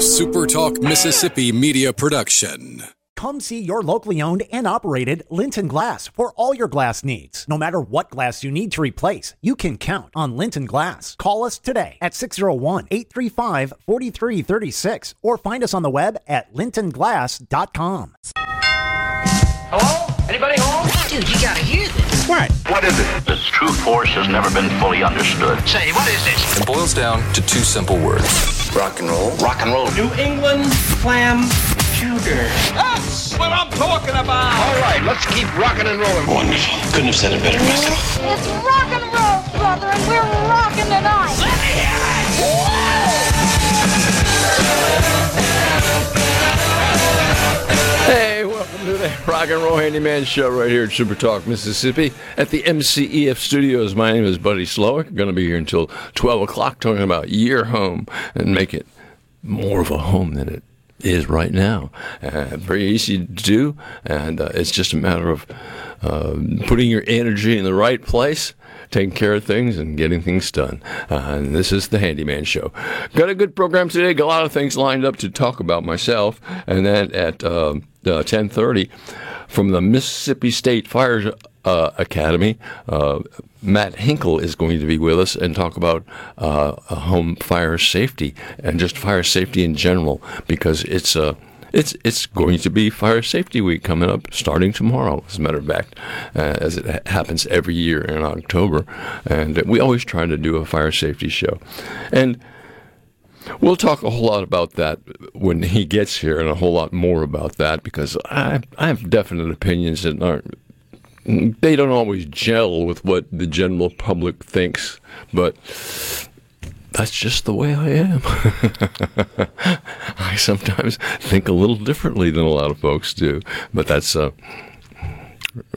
A SuperTalk Mississippi media production. Come see your locally owned and operated Linton Glass for all your glass needs. No matter what glass you need to replace, you can count on Linton Glass. Call us today at 601 835 4336 or find us on the web at lintonglass.com. Hello? Anybody home? Dude, you gotta hear this. What? What is it? Its true force has never been fully understood. Say, what is this? It boils down to two simple words Rock and roll. Rock and roll. New England clam chowder. That's what I'm talking about. All right, let's keep rocking and rolling. Wonderful. Couldn't have said it better myself. It's rock and roll, brother, and we're rocking tonight. Hey, welcome to the Rock and Roll Handyman Show right here at Super Talk, Mississippi at the MCEF studios. My name is Buddy Slowick. I'm going to be here until 12 o'clock talking about your home and make it more of a home than it is right now. Uh, very easy to do, and uh, it's just a matter of uh, putting your energy in the right place taking care of things and getting things done. Uh, and this is the Handyman Show. Got a good program today. Got a lot of things lined up to talk about myself. And then at um, uh, 10:30 from the Mississippi State Fire uh, Academy, uh, Matt Hinkle is going to be with us and talk about uh, home fire safety and just fire safety in general because it's a it's it's going to be Fire Safety Week coming up starting tomorrow, as a matter of fact, uh, as it ha- happens every year in October. And we always try to do a fire safety show. And We'll talk a whole lot about that when he gets here, and a whole lot more about that because I, I have definite opinions that aren't. They don't always gel with what the general public thinks, but that's just the way I am. I sometimes think a little differently than a lot of folks do, but that's uh,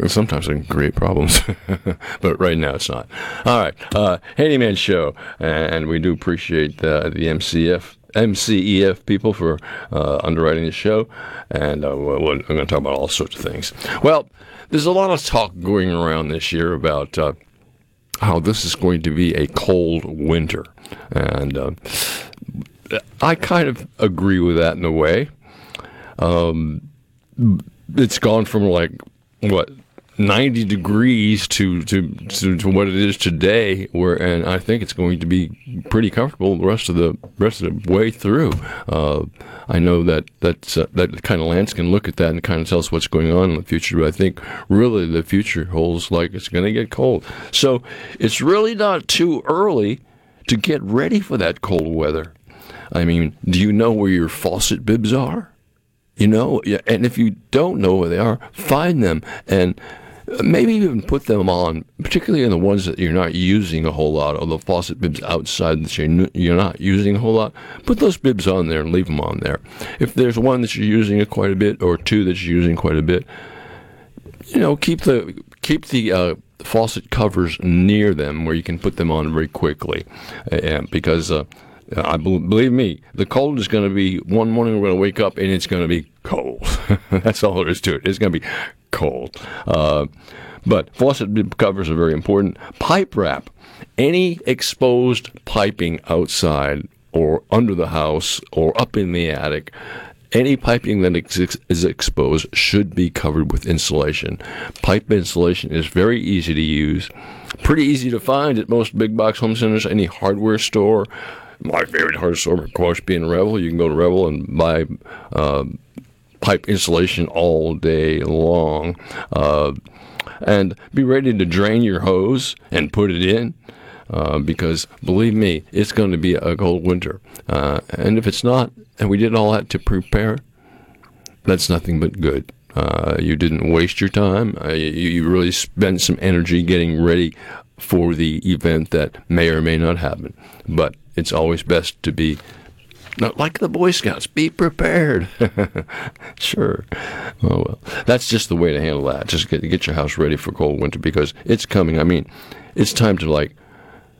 sometimes I can create problems. but right now it's not. All right, uh, Handyman Show, and we do appreciate the, the MCF. MCEF people for uh, underwriting the show, and uh, we're, we're going to talk about all sorts of things. Well, there's a lot of talk going around this year about uh, how this is going to be a cold winter. And uh, I kind of agree with that in a way. Um, it's gone from like, what, 90 degrees to, to, to, to what it is today, where and I think it's going to be pretty comfortable the rest of the rest of the way through. Uh, I know that that's, uh, that kind of Lance can look at that and kind of tell us what's going on in the future, but I think really the future holds like it's going to get cold. So it's really not too early to get ready for that cold weather. I mean, do you know where your faucet bibs are? You know, and if you don't know where they are, find them and maybe even put them on, particularly in the ones that you're not using a whole lot, or the faucet bibs outside that you're, not using a whole lot. Put those bibs on there and leave them on there. If there's one that you're using quite a bit, or two that you're using quite a bit, you know, keep the keep the uh, faucet covers near them where you can put them on very quickly, because. Uh, I believe me, the cold is going to be one morning we're going to wake up and it's going to be cold. That's all there is to it. It's going to be cold. Uh, but faucet covers are very important. Pipe wrap. Any exposed piping outside or under the house or up in the attic, any piping that ex- is exposed should be covered with insulation. Pipe insulation is very easy to use, pretty easy to find at most big box home centers, any hardware store. My favorite hardware store, of course, being Revell. You can go to Revell and buy uh, pipe insulation all day long. Uh, and be ready to drain your hose and put it in. Uh, because believe me, it's going to be a cold winter. Uh, and if it's not, and we did all that to prepare, that's nothing but good. Uh, you didn't waste your time. Uh, you, you really spent some energy getting ready for the event that may or may not happen. But it's always best to be not like the Boy Scouts. Be prepared. sure. Oh well, that's just the way to handle that. Just get get your house ready for cold winter because it's coming. I mean, it's time to like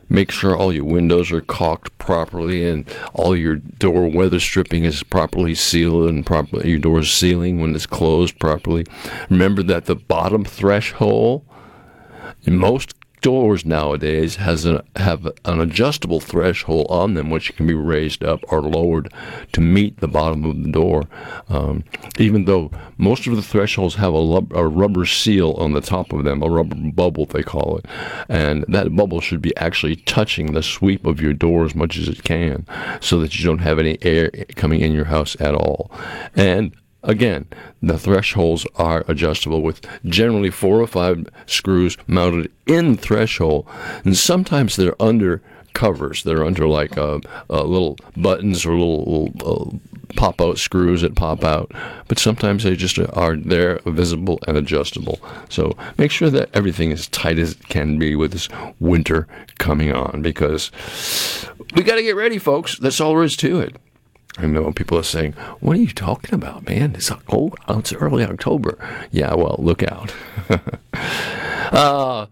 make sure all your windows are caulked properly and all your door weather stripping is properly sealed and properly your door's sealing when it's closed properly. Remember that the bottom threshold in most doors nowadays has an, have an adjustable threshold on them, which can be raised up or lowered to meet the bottom of the door. Um, even though most of the thresholds have a, lub- a rubber seal on the top of them, a rubber bubble they call it, and that bubble should be actually touching the sweep of your door as much as it can, so that you don't have any air coming in your house at all. And Again, the thresholds are adjustable with generally four or five screws mounted in threshold, and sometimes they're under covers. They're under like uh, uh, little buttons or little, little uh, pop out screws that pop out, but sometimes they just are there, visible and adjustable. So make sure that everything is tight as it can be with this winter coming on because we got to get ready, folks. That's all there is to it. I know people are saying, "What are you talking about, man? It's oh, it's early October." Yeah, well, look out. uh,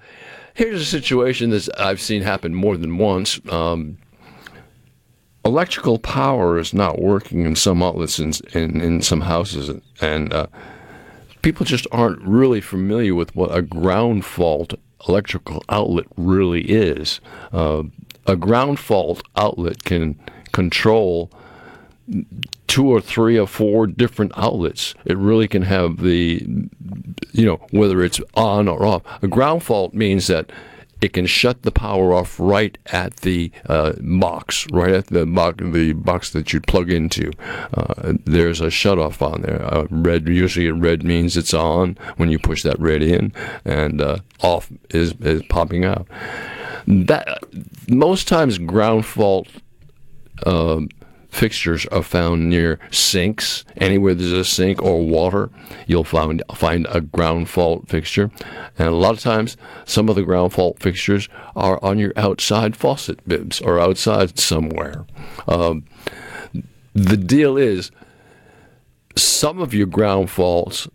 here's a situation that I've seen happen more than once. Um, electrical power is not working in some outlets in in, in some houses, and uh, people just aren't really familiar with what a ground fault electrical outlet really is. Uh, a ground fault outlet can control two or three or four different outlets. It really can have the, you know, whether it's on or off. A ground fault means that it can shut the power off right at the uh, box, right at the box, the box that you plug into. Uh, there's a shut off on there. Uh, red usually red means it's on when you push that red in, and uh, off is is popping out. That most times ground fault. Fixtures are found near sinks. Anywhere there's a sink or water, you'll find find a ground fault fixture. And a lot of times, some of the ground fault fixtures are on your outside faucet bibs or outside somewhere. Um, the deal is, some of your ground faults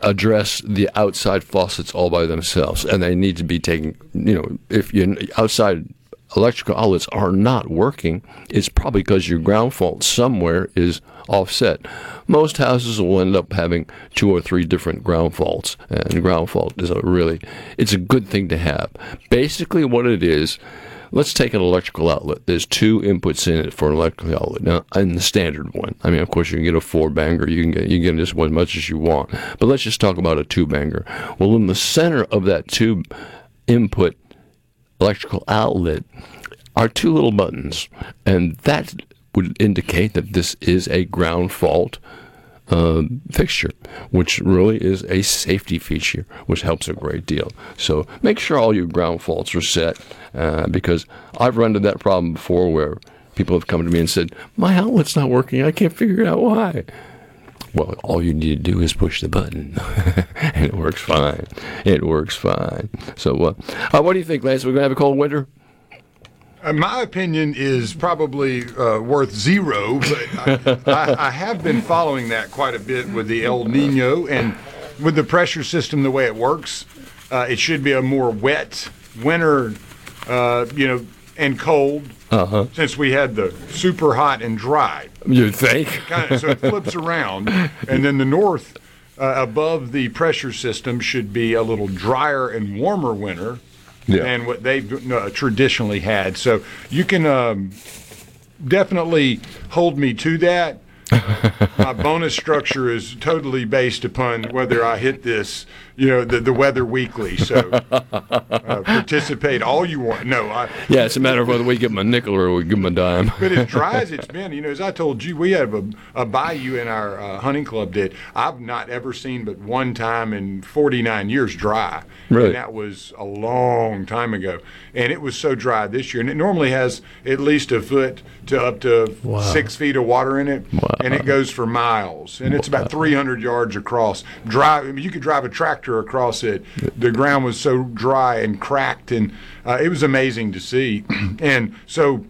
address the outside faucets all by themselves, and they need to be taken. You know, if you're outside electrical outlets are not working, it's probably because your ground fault somewhere is offset. Most houses will end up having two or three different ground faults, and ground fault is a really it's a good thing to have. Basically, what it is. Let's take an electrical outlet. There's two inputs in it for an electrical outlet. Now, in the standard one, I mean, of course, you can get a four banger. You can get you can get just as much as you want. But let's just talk about a two banger. Well, in the center of that tube input electrical outlet are two little buttons, and that would indicate that this is a ground fault uh, fixture, which really is a safety feature, which helps a great deal. So make sure all your ground faults are set, uh, because I've run into that problem before where people have come to me and said, "My outlet's not working. I can't figure out why." Well, all you need to do is push the button, and it works fine. It works fine. So, uh, uh, what do you think, Lance? We're gonna have a cold winter. Uh, my opinion is probably uh, worth zero, but I, I, I, have been following that quite a bit with the El Nino and with the pressure system the way it works. Uh, it should be a more wet winter, uh, you know, and cold. Uh-huh. Since we had the super hot and dry, You'd think? Kind of, so it flips around, and then the north uh, above the pressure system should be a little drier and warmer winter yeah. than what they've uh, traditionally had. So you can um, definitely hold me to that. My bonus structure is totally based upon whether I hit this you know the, the weather weekly. So uh, participate all you want. No, I, yeah, it's a matter of whether we give them a nickel or we give them a dime. but as dry as it's been, you know, as I told you, we have a, a bayou in our uh, hunting club that I've not ever seen but one time in 49 years dry. Really? And that was a long time ago. And it was so dry this year. And it normally has at least a foot to up to wow. six feet of water in it. Wow. And it goes for miles. And it's about 300 yards across. Dry. I mean, you could drive a tractor across it. The ground was so dry and cracked, and uh, it was amazing to see. and so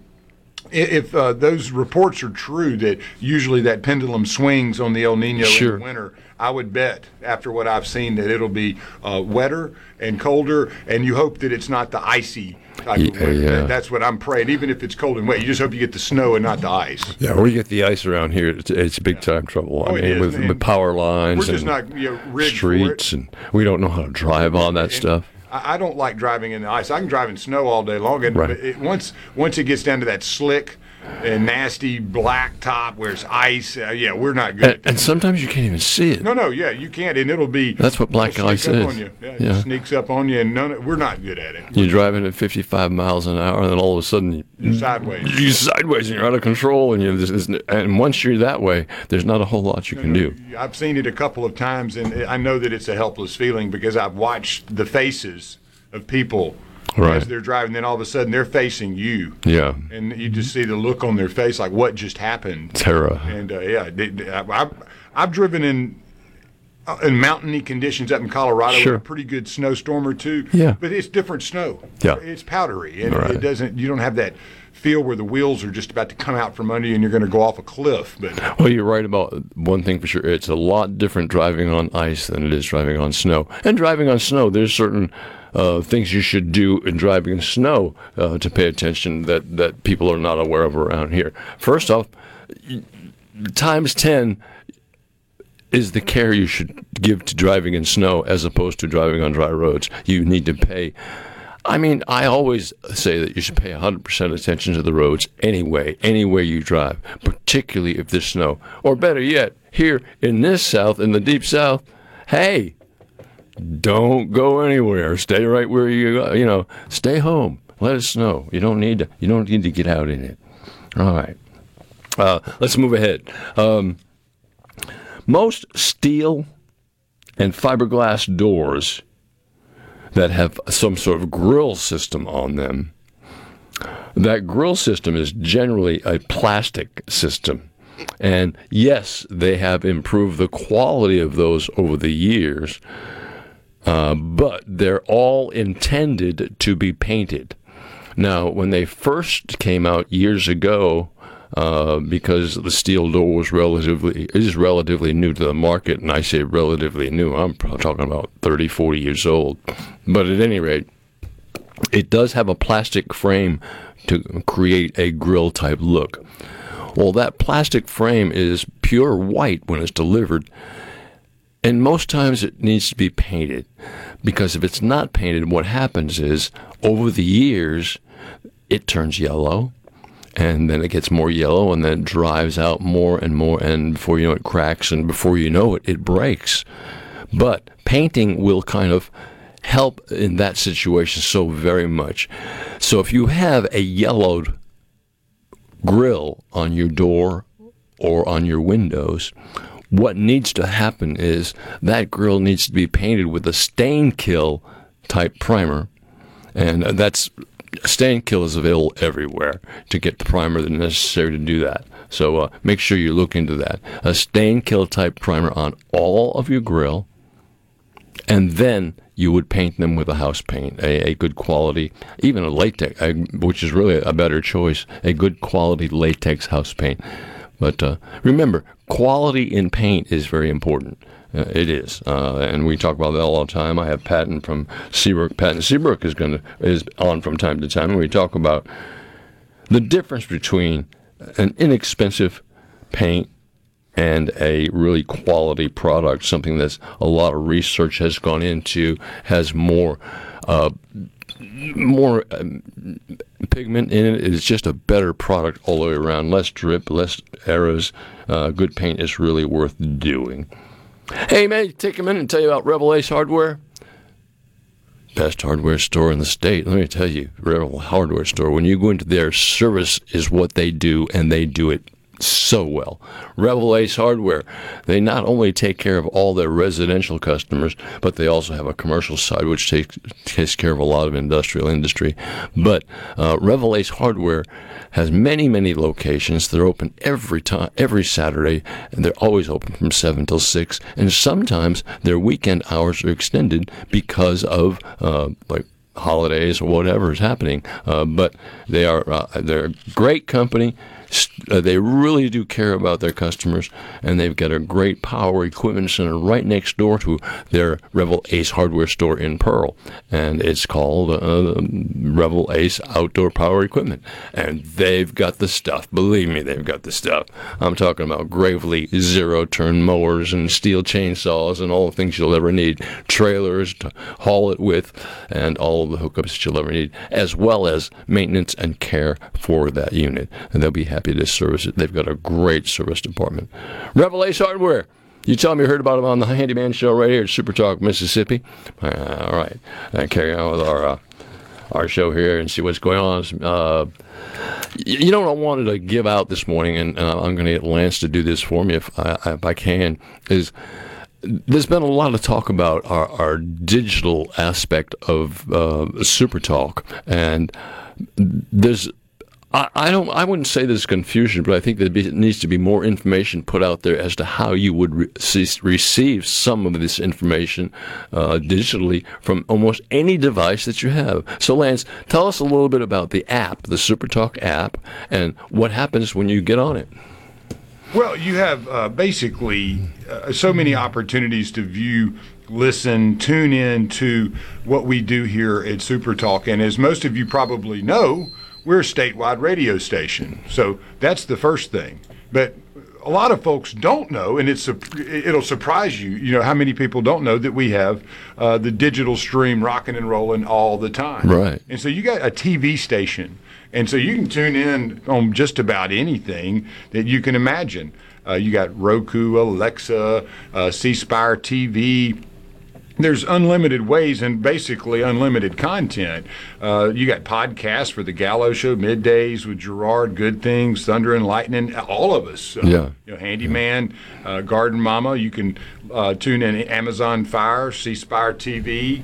if uh, those reports are true that usually that pendulum swings on the El Nino sure. in the winter, I would bet after what I've seen that it'll be uh, wetter and colder, and you hope that it's not the icy type yeah, of yeah. That's what I'm praying. Even if it's cold and wet, you just hope you get the snow and not the ice. Yeah, we get the ice around here. It's, it's big time trouble. I Oh, it mean, is. with, with power lines and not you know, streets, and we don't know how to drive on that And stuff. I, I don't like driving in the ice. I can drive in snow all day long, and Right. but it, once once it gets down to that slick and nasty black top where it's ice, uh, yeah, we're not good. And, at that. and sometimes you can't even see it. No, no, yeah, you can't, and it'll be. That's what black ice up is. On you. Yeah, Yeah. It sneaks up on you, and none. Of, we're not good at it. You're driving at 55 miles an hour, and then all of a sudden you, You're sideways. you're sideways and you're out of control. And you this is, and once you're that way, there's not a whole lot you can do. I've seen it a couple of times, and I know that it's a helpless feeling because I've watched the faces of people Right. as they're driving. Then all of a sudden, they're facing you, Yeah, and you just see the look on their face, like what just happened. terror. And uh, yeah, I, I've, I've driven in uh, in mountainy conditions up in Colorado Sure. with a pretty good snowstorm or two. Yeah. but it's different snow. Yeah. it's powdery, and Right. it doesn't. You don't have that feel where the wheels are just about to come out from under you and you're going to go off a cliff. But Well, you're right about one thing for sure. It's a lot different driving on ice than it is driving on snow. And driving on snow, there's certain uh, things you should do in driving in snow uh, to pay attention that, that people are not aware of around here. First off, times 10 is the care you should give to driving in snow as opposed to driving on dry roads. You need to pay. I mean, I always say that you should pay 100% attention to the roads anyway, anywhere you drive, particularly if there's snow. Or better yet, here in this South, in the deep South, hey, don't go anywhere. Stay right where you. You know, stay home. Let it snow. You don't need to. You don't need to get out in it. All right. Uh, let's move ahead. Um, most steel and fiberglass doors that have some sort of grill system on them. That grill system is generally a plastic system. And yes, they have improved the quality of those over the years, uh, but they're all intended to be painted. Now, when they first came out years ago, uh, because the steel door was relatively is relatively new to the market, and I say relatively new. I'm talking about 30, 40 years old. But at any rate, it does have a plastic frame to create a grill type look. Well, that plastic frame is pure white when it's delivered, and most times it needs to be painted because if it's not painted, what happens is over the years it turns yellow and then it gets more yellow and then it drives out more and more and before you know it cracks and before you know it it breaks. But painting will kind of help in that situation so very much. So if you have a yellowed grill on your door or on your windows what needs to happen is that grill needs to be painted with a stain kill type primer and that's stain kill is available everywhere to get the primer that's necessary to do that. So uh, make sure you look into that. A stain kill type primer on all of your grill, and then you would paint them with a house paint, a, a good quality, even a latex, a, which is really a better choice, a good quality latex house paint. But uh, remember, quality in paint is very important. It is, uh, and we talk about that all the time. I have Patton from Seabrook. Patton Seabrook is going to is on from time to time, and we talk about the difference between an inexpensive paint and a really quality product, something that's a lot of research has gone into, has more uh, more um, pigment in it. It's just a better product all the way around. Less drip, less errors. Uh, good paint is really worth doing. Hey, man, take a minute and tell you about Revell Ace Hardware. Best hardware store in the state. Let me tell you, Revell Hardware Store, when you go into their service is what they do, and they do it so well. Revell Ace Hardware, they not only take care of all their residential customers, but they also have a commercial side which takes, takes care of a lot of industrial industry. But uh, Ace Hardware has many, many locations. They're open every time, every Saturday, and they're always open from 7 till 6. And sometimes their weekend hours are extended because of, uh, like, holidays or whatever is happening. Uh, but they are uh, they're a great company. Uh, they really do care about their customers, and they've got a great power equipment center right next door to their Revell Ace hardware store in Pearl, and it's called uh, Revell Ace Outdoor Power Equipment, and they've got the stuff. Believe me, they've got the stuff. I'm talking about Gravely zero-turn mowers and Stihl chainsaws and all the things you'll ever need, trailers to haul it with, and all the hookups that you'll ever need, as well as maintenance and care for that unit. And they'll be happy to service it. They've got a great service department. Revell Ace Hardware. You tell me you heard about them on the Handyman Show right here at Super Talk, Mississippi. Uh, all right, and carry on with our uh, our show here and see what's going on. Uh, you know what I wanted to give out this morning, and uh, I'm going to get Lance to do this for me if I, if I can. Is there's been a lot of talk about our, our digital aspect of uh, Super Talk, and there's I, don't. I wouldn't say there's confusion, but I think there needs to be more information put out there as to how you would re- receive some of this information uh, digitally from almost any device that you have. So, Lance, tell us a little bit about the app, the SuperTalk app, and what happens when you get on it. Well, you have uh, basically uh, so many opportunities to view listen, tune in to what we do here at Super Talk. And as most of you probably know, we're a statewide radio station. So that's the first thing. But a lot of folks don't know, and it's it'll surprise you. You know how many people don't know that we have uh, the digital stream rocking and rolling all the time. Right. And so you got a TV station, and so you can tune in on just about anything that you can imagine. Uh, you got Roku, Alexa, uh, C Spire TV there's unlimited ways and basically unlimited content. Uh, you got podcasts for the Gallo Show, middays with Gerard, Good Things, Thunder and Lightning, all of us. Uh, yeah. You know, Handyman, uh, Garden Mama. You can uh, tune in Amazon Fire, C Spire TV.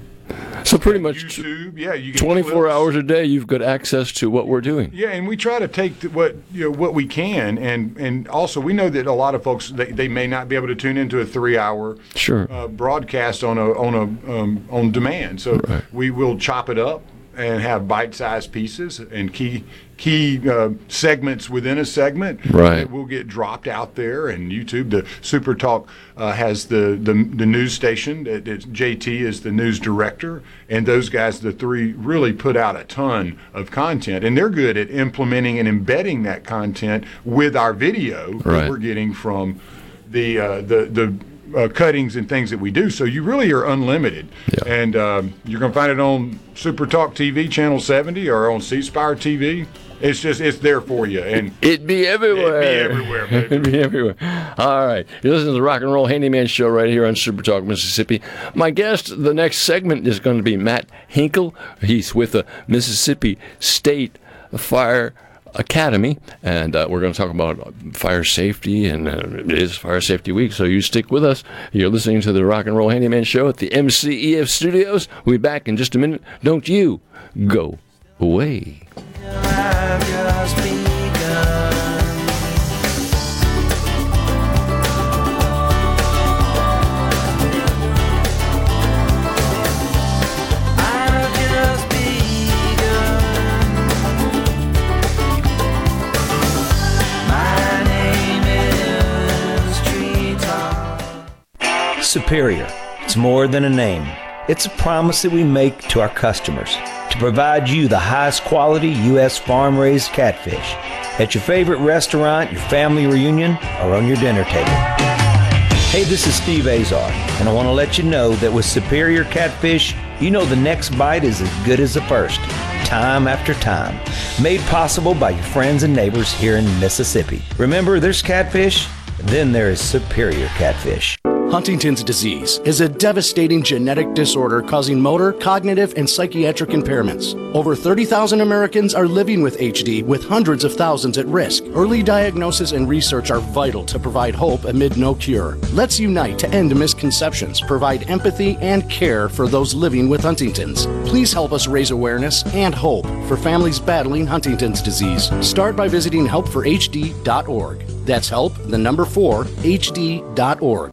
So pretty much YouTube, yeah, you 24 clips. hours a day, you've got access to what we're doing. Yeah, and we try to take what you know what we can, and and also we know that a lot of folks they, they may not be able to tune into a three hour sure uh, broadcast on a on a um, on demand. So right. we will chop it up and have bite-sized pieces and key key uh, segments within a segment right. that will get dropped out there. And YouTube, the Super Talk uh, has the, the the news station. That JT is the news director, and those guys, the three, really put out a ton of content, and they're good at implementing and embedding that content with our video right. that we're getting from the uh, the the uh, cuttings and things that we do. So you really are unlimited. Yeah. And um, you're going to find it on Super Talk TV, Channel 70, or on C Spire TV. It's just, it's there for you. And it'd be everywhere. It'd be everywhere, it'd be everywhere. All right. You're listening to the Rock and Roll Handyman Show right here on Super Talk, Mississippi. My guest, the next segment is going to be Matt Hinkle. He's with the Mississippi State Fire Academy, and uh, we're going to talk about fire safety, and uh, it is Fire Safety Week, so you stick with us. You're listening to the Rock and Roll Handyman Show at the MCEF Studios. We'll be back in just a minute. Don't you go away. Superior. It's more than a name. It's a promise that we make to our customers to provide you the highest quality U.S. farm raised catfish at your favorite restaurant, your family reunion, or on your dinner table. Hey, this is Steve Azar, and I want to let you know that with Superior Catfish, you know the next bite is as good as the first, time after time. Made possible by your friends and neighbors here in Mississippi. Remember, there's catfish, then there is Superior Catfish. Huntington's disease is a devastating genetic disorder causing motor, cognitive, and psychiatric impairments. Over 30,000 Americans are living with HD, with hundreds of thousands at risk. Early diagnosis and research are vital to provide hope amid no cure. Let's unite to end misconceptions, provide empathy and care for those living with Huntington's. Please help us raise awareness and hope for families battling Huntington's disease. Start by visiting helpforhd.org. That's help, the number four, hd.org.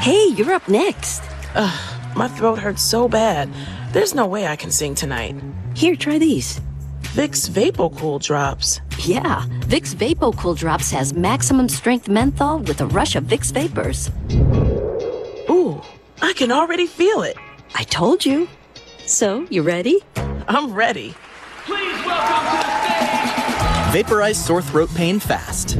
Hey, you're up next. Ugh, my throat hurts so bad. There's no way I can sing tonight. Here, try these. Vicks VapoCool drops. Yeah, Vicks VapoCool drops has maximum strength menthol with a rush of Vicks vapors. Ooh, I can already feel it. I told you. So, you ready? I'm ready. Please welcome to the stage. Vaporize sore throat pain fast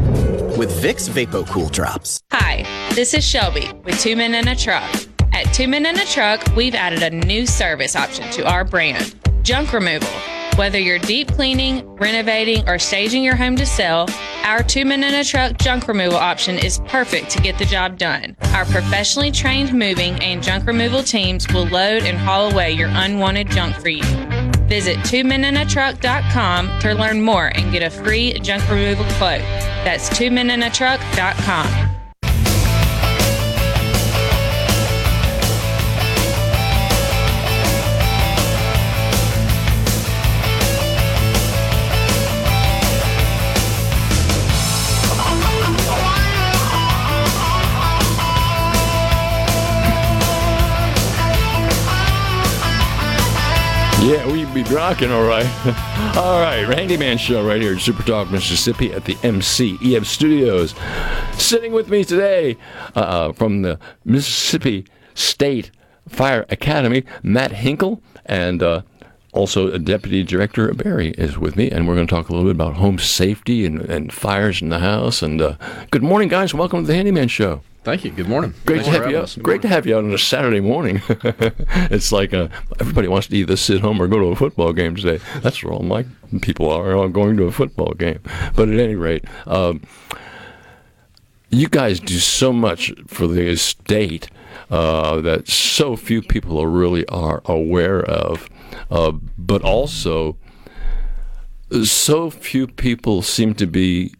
with Vicks VapoCool drops. Hi, this is Shelby with Two Men in a Truck. At Two Men in a Truck, we've added a new service option to our brand junk removal. Whether you're deep cleaning, renovating, or staging your home to sell, our Two Men in a Truck junk removal option is perfect to get the job done. Our professionally trained moving and junk removal teams will load and haul away your unwanted junk for you. Visit twomeninatruck.com to learn more and get a free junk removal quote. That's twomeninatruck.com. Yeah, we be rocking, all right. all right, Handyman Show right here at Super Talk, Mississippi at the MCEF Studios. Sitting with me today uh, from the Mississippi State Fire Academy, Matt Hinkle, and uh, also Deputy Director Barry is with me, and we're going to talk a little bit about home safety and, and fires in the house. And uh, good morning, guys. Welcome to the Handyman Show. Thank you. Good morning. Great Thanks to have you. Out. Great to have you out on a Saturday morning. it's like uh, everybody wants to either sit home or go to a football game today. That's where all my people are, all going to a football game. But at any rate, um, you guys do so much for the estate uh, that so few people really are aware of. Uh, but also, so few people seem to be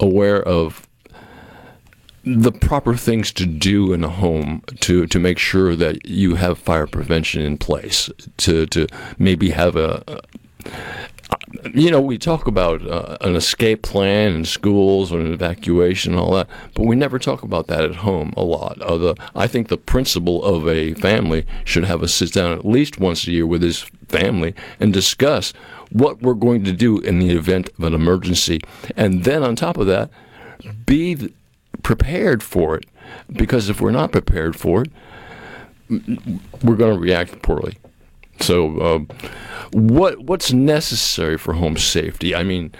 aware of the proper things to do in a home to, to make sure that you have fire prevention in place to, to maybe have a, a you know, we talk about uh, an escape plan in schools or an evacuation and all that, but we never talk about that at home a lot. Uh, the, I think the principal of a family should have a sit down at least once a year with his family and discuss what we're going to do in the event of an emergency. And then on top of that, be prepared for it. Because if we're not prepared for it, we're going to react poorly. So, uh, what what's necessary for home safety? I mean,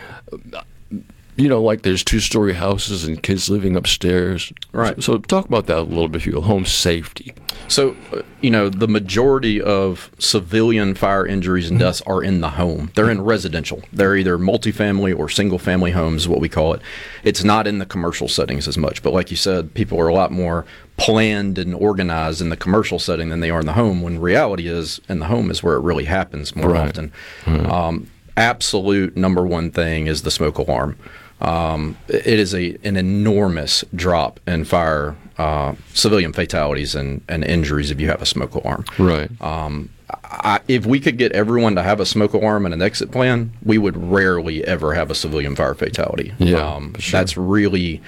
you know, like there's two story houses and kids living upstairs. Right. So, so talk about that a little bit, if you will. Home safety. So, uh, you know, the majority of civilian fire injuries and deaths are in the home. They're in residential. They're either multifamily or single family homes, what we call it. It's not in the commercial settings as much. But like you said, people are a lot more planned and organized in the commercial setting than they are in the home. When reality is, in the home is where it really happens more Right. often. Um, absolute number one thing is the smoke alarm. Um, it is a an enormous drop in fire uh, civilian fatalities and, and injuries if you have a smoke alarm. Right. Um, I, if we could get everyone to have a smoke alarm and an exit plan, we would rarely ever have a civilian fire fatality. Yeah, um, that's really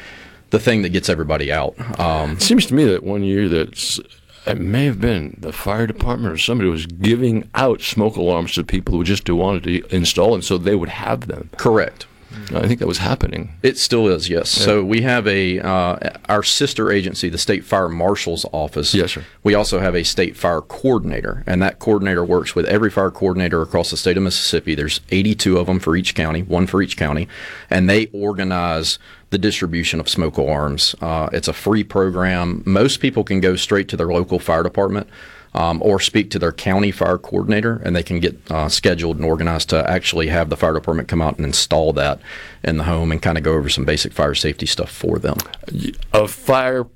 the thing that gets everybody out. Um, It seems to me that one year that s- it may have been the fire department or somebody was giving out smoke alarms to people who just wanted to install them so they would have them. Correct. I think that was happening. It still is, yes. Yeah. So we have a uh, our sister agency, the state fire marshal's office. Yes, sir. We also have a state fire coordinator, and that coordinator works with every fire coordinator across the state of Mississippi. There's 82 of them for each county, one for each county, and they organize the distribution of smoke alarms. Uh, it's a free program. Most people can go straight to their local fire department. Um, or speak to their county fire coordinator, and they can get uh, scheduled and organized to actually have the fire department come out and install that in the home and kind of go over some basic fire safety stuff for them. A fire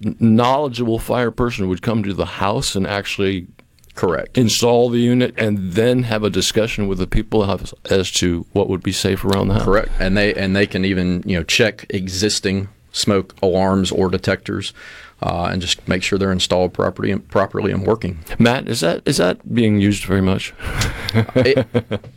knowledgeable fire person would come to the house and actually correct install the unit and then have a discussion with the people as, as to what would be safe around the house. Correct, and they and they can even you know check existing smoke alarms or detectors, uh, and just make sure they're installed properly and properly and working. Matt, is that is that being used very much? it,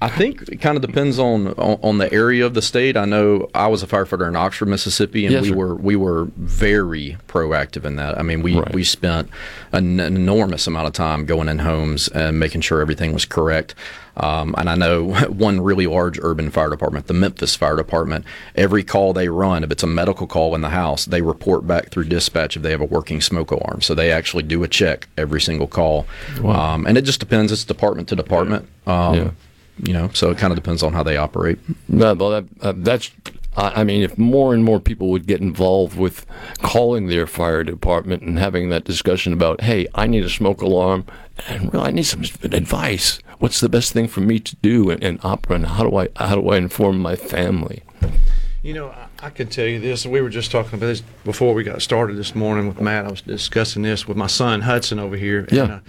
I think it kind of depends on, on on the area of the state. I know I was a firefighter in Oxford, Mississippi, and Yes, we sir. were we were very proactive in that. I mean, we we spent an, an enormous amount of time going in homes and making sure everything was correct. Um, and I know one really large urban fire department, the Memphis Fire Department. Every call they run, if it's a medical call in the house, they report back through dispatch if they have a working smoke alarm. So they actually do a check every single call. Wow. Um, and it just depends. It's department to department. Um, Yeah. You know, so it kind of depends on how they operate. No, well, that, uh, that's. I I mean, if more and more people would get involved with calling their fire department and having that discussion about, hey, I need a smoke alarm, and really, I need some advice. What's the best thing for me to do in, and opera, and how do I how do I inform my family? You know, I, I can tell you this. We were just talking about this before we got started this morning with Matt. I was discussing this with my son Hudson over here. Yeah. And, uh,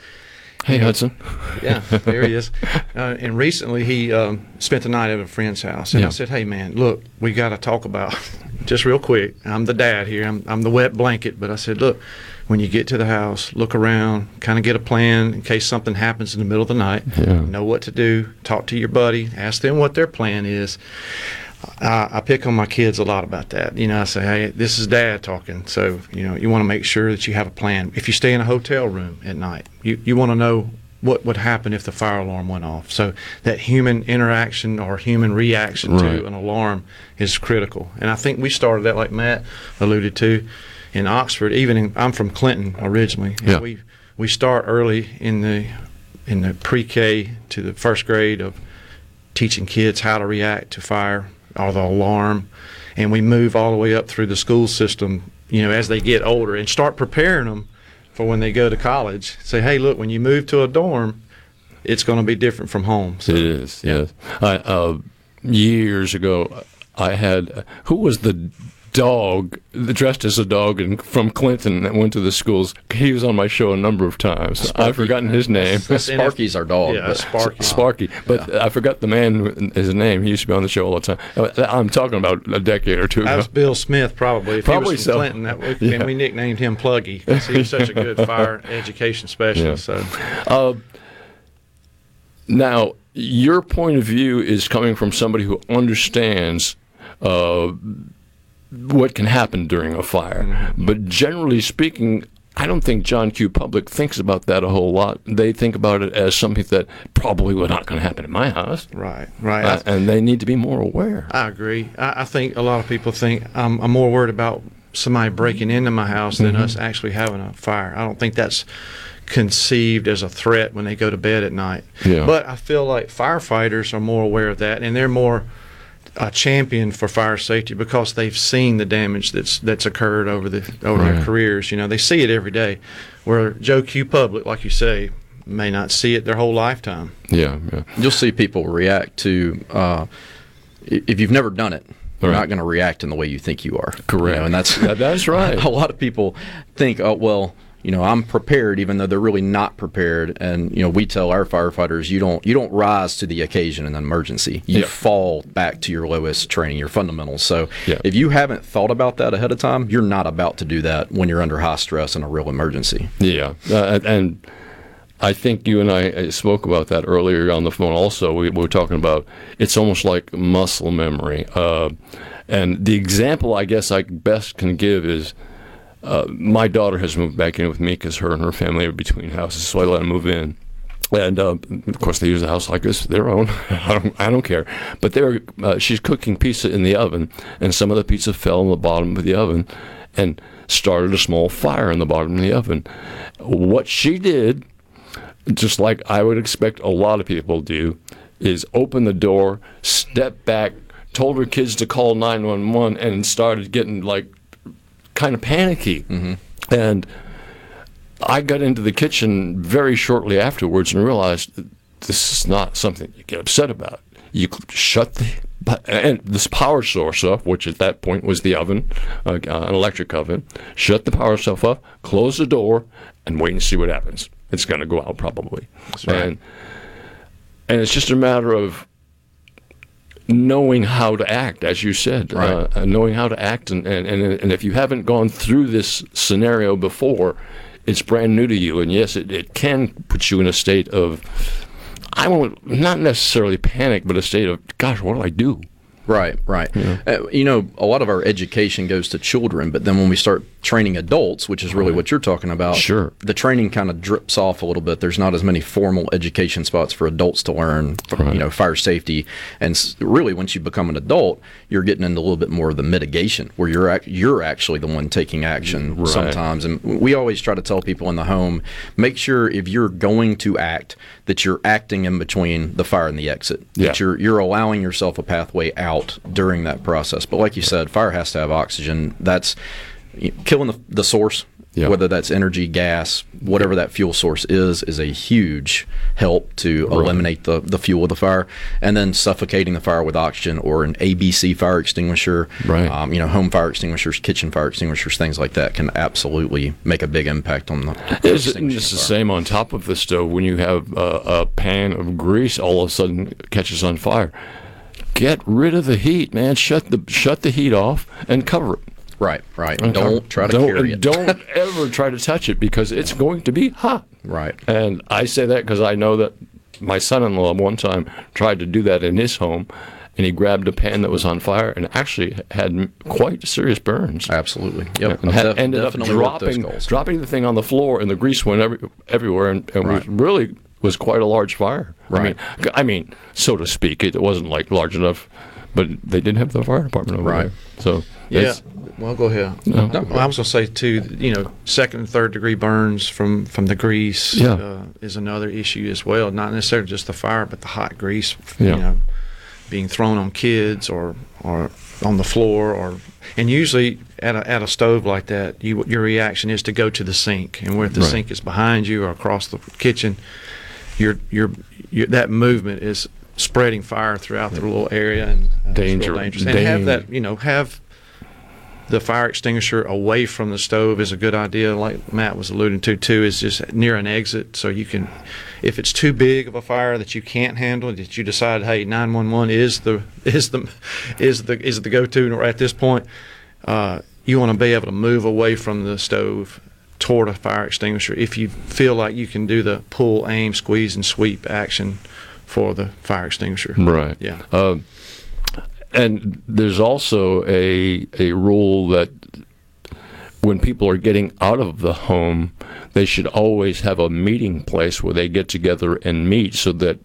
Hey, Hudson. Yeah, there he is. Uh, and recently he um, spent the night at a friend's house. And Yeah. I said, hey, man, look, we got to talk about, just real quick, I'm the dad here, I'm, I'm the wet blanket. But I said, look, when you get to the house, look around, kind of get a plan in case something happens in the middle of the night. Yeah. Know what to do. Talk to your buddy. Ask them what their plan is. I, I pick on my kids a lot about that. You know, I say, hey, this is dad talking. So, you know, you want to make sure that you have a plan. If you stay in a hotel room at night, you, you want to know what would happen if the fire alarm went off. So that human interaction or human reaction Right. to an alarm is critical. And I think we started that, like Matt alluded to, in Oxford. Even in, I'm from Clinton originally. Yeah. We we start early in the in the pre-K to the first grade of teaching kids how to react to fire or the alarm, and we move all the way up through the school system. You know, as they get older, and start preparing them for when they go to college. Say, hey, look, when you move to a dorm, it's going to be different from home. So, It is, yes. I, uh, years ago, I had who was the dog dressed as a dog and from Clinton that went to the schools. He was on my show a number of times. I've forgotten his name. Sparky's our dog. Yeah, but- Sparky. Sparky, but I forgot the man his name. He used to be on the show all the time. I'm talking about a decade or two That ago. was Bill Smith, probably. If Probably he was from so. Clinton, that we, Yeah. and we nicknamed him Pluggy because he was such a good fire education specialist. So, Uh, now, your point of view is coming from somebody who understands uh, what can happen during a fire. Mm-hmm. But generally speaking, I don't think John Q. Public thinks about that a whole lot. They think about it as something that probably was not going to happen in my house. right, right. Uh, and they need to be more aware. I agree. I, I think a lot of people think I'm, I'm more worried about somebody breaking into my house than Mhm. us actually having a fire. I don't think that's conceived as a threat when they go to bed at night. Yeah. But I feel like firefighters are more aware of that, and they're more a champion for fire safety because they've seen the damage that's that's occurred over the over Right. their careers. You know, they see it every day. Where Joe Q Public, like you say, may not see it their whole lifetime. Yeah, yeah. You'll see people react to uh, if you've never done it. You're Right. not going to react in the way you think you are. Correct. You know, and that's that's right. A lot of people think, oh well, you know, I'm prepared, even though they're really not prepared. And you know, we tell our firefighters, you don't you don't rise to the occasion in an emergency. You Yeah. fall back to your lowest training, your fundamentals. So Yeah. if you haven't thought about that ahead of time, you're not about to do that when you're under high stress in a real emergency. Yeah, uh, and I think you and I uh, spoke about that earlier on the phone. Also, we, we were talking about it's almost like muscle memory. Uh, and the example I guess I best can give is uh, my daughter has moved back in with me because her and her family are between houses, so I let them move in. And uh, of course, they use the house like it's their own. I don't, I don't care. But they're, uh, she's cooking pizza in the oven, and some of the pizza fell in the bottom of the oven, and started a small fire in the bottom of the oven. What she did, just like I would expect a lot of people do, is open the door, step back, told her kids to call nine one one, and started getting like kind of panicky. And I got into the kitchen very shortly afterwards and realized this is not something you get upset about. You shut the and this power source off, which at that point was the oven, uh, an electric oven. Shut the power source off, close the door, and wait and see what happens. It's going to go out probably. right. And and it's just a matter of knowing how to act, as you said, Right. uh, knowing how to act, and, and, and, if you haven't gone through this scenario before, it's brand new to you, and yes, it, it can put you in a state of, I won't, not necessarily panic, but a state of, gosh, what do I do? Right, right. Uh, you know, a lot of our education goes to children, but then when we start training adults, which is really what you're talking about, Sure. the training kind of drips off a little bit. There's not as many formal education spots for adults to learn, you know, fire safety. And really, once you become an adult, you're getting into a little bit more of the mitigation, where you're ac- you're actually the one taking action Right. sometimes. And we always try to tell people in the home, make sure if you're going to act, that you're acting in between the fire and the exit. Yeah. That you're you're allowing yourself a pathway out during that process. But like you said, fire has to have oxygen. That's killing the, the source. Yeah. Whether that's energy, gas, whatever that fuel source is, is a huge help to Right. eliminate the, the fuel of the fire. And then suffocating the fire with oxygen or an ABC fire extinguisher, Right. um, you know, home fire extinguishers, kitchen fire extinguishers, things like that can absolutely make a big impact on the. It's, extinguishing it's the same on top of the stove when you have a, a pan of grease all of a sudden catches on fire. Get rid of the heat, man. Shut the shut the heat off and cover it. Right, right. Don't try to don't, carry it. Don't ever try to touch it because it's going to be hot. Right. And I say that because I know that my son-in-law one time tried to do that in his home, and he grabbed a pan that was on fire and actually had quite serious burns. Absolutely. Yep. And def- ended up definitely worked those dropping dropping the thing on the floor, and the grease went every, everywhere, and, and was really was quite a large fire. Right. I mean, I mean, so to speak, it wasn't like large enough, but they didn't have the fire department over Right. there. So Yeah. Well, go ahead. No. Well, I was going to say too. You know, second and third degree burns from from the grease Yeah. uh, is another issue as well. Not necessarily just the fire, but the hot grease. Yeah. You know, being thrown on kids or or on the floor or and usually at a, at a stove like that, you your reaction is to go to the sink, and where the Right. sink is behind you or across the kitchen, your your that movement is spreading fire throughout the little area and uh, Danger- dangerous. And have that you know have the fire extinguisher away from the stove is a good idea. Like Matt was alluding to too, is just near an exit, so you can, if it's too big of a fire that you can't handle, that you decide, hey, nine one one is the is the is the is the go to at this point. Uh, you want to be able to move away from the stove toward a fire extinguisher if you feel like you can do the pull, aim, squeeze, and sweep action for the fire extinguisher. Right. Yeah. Um, and there's also a a rule that when people are getting out of the home, they should always have a meeting place where they get together and meet, so that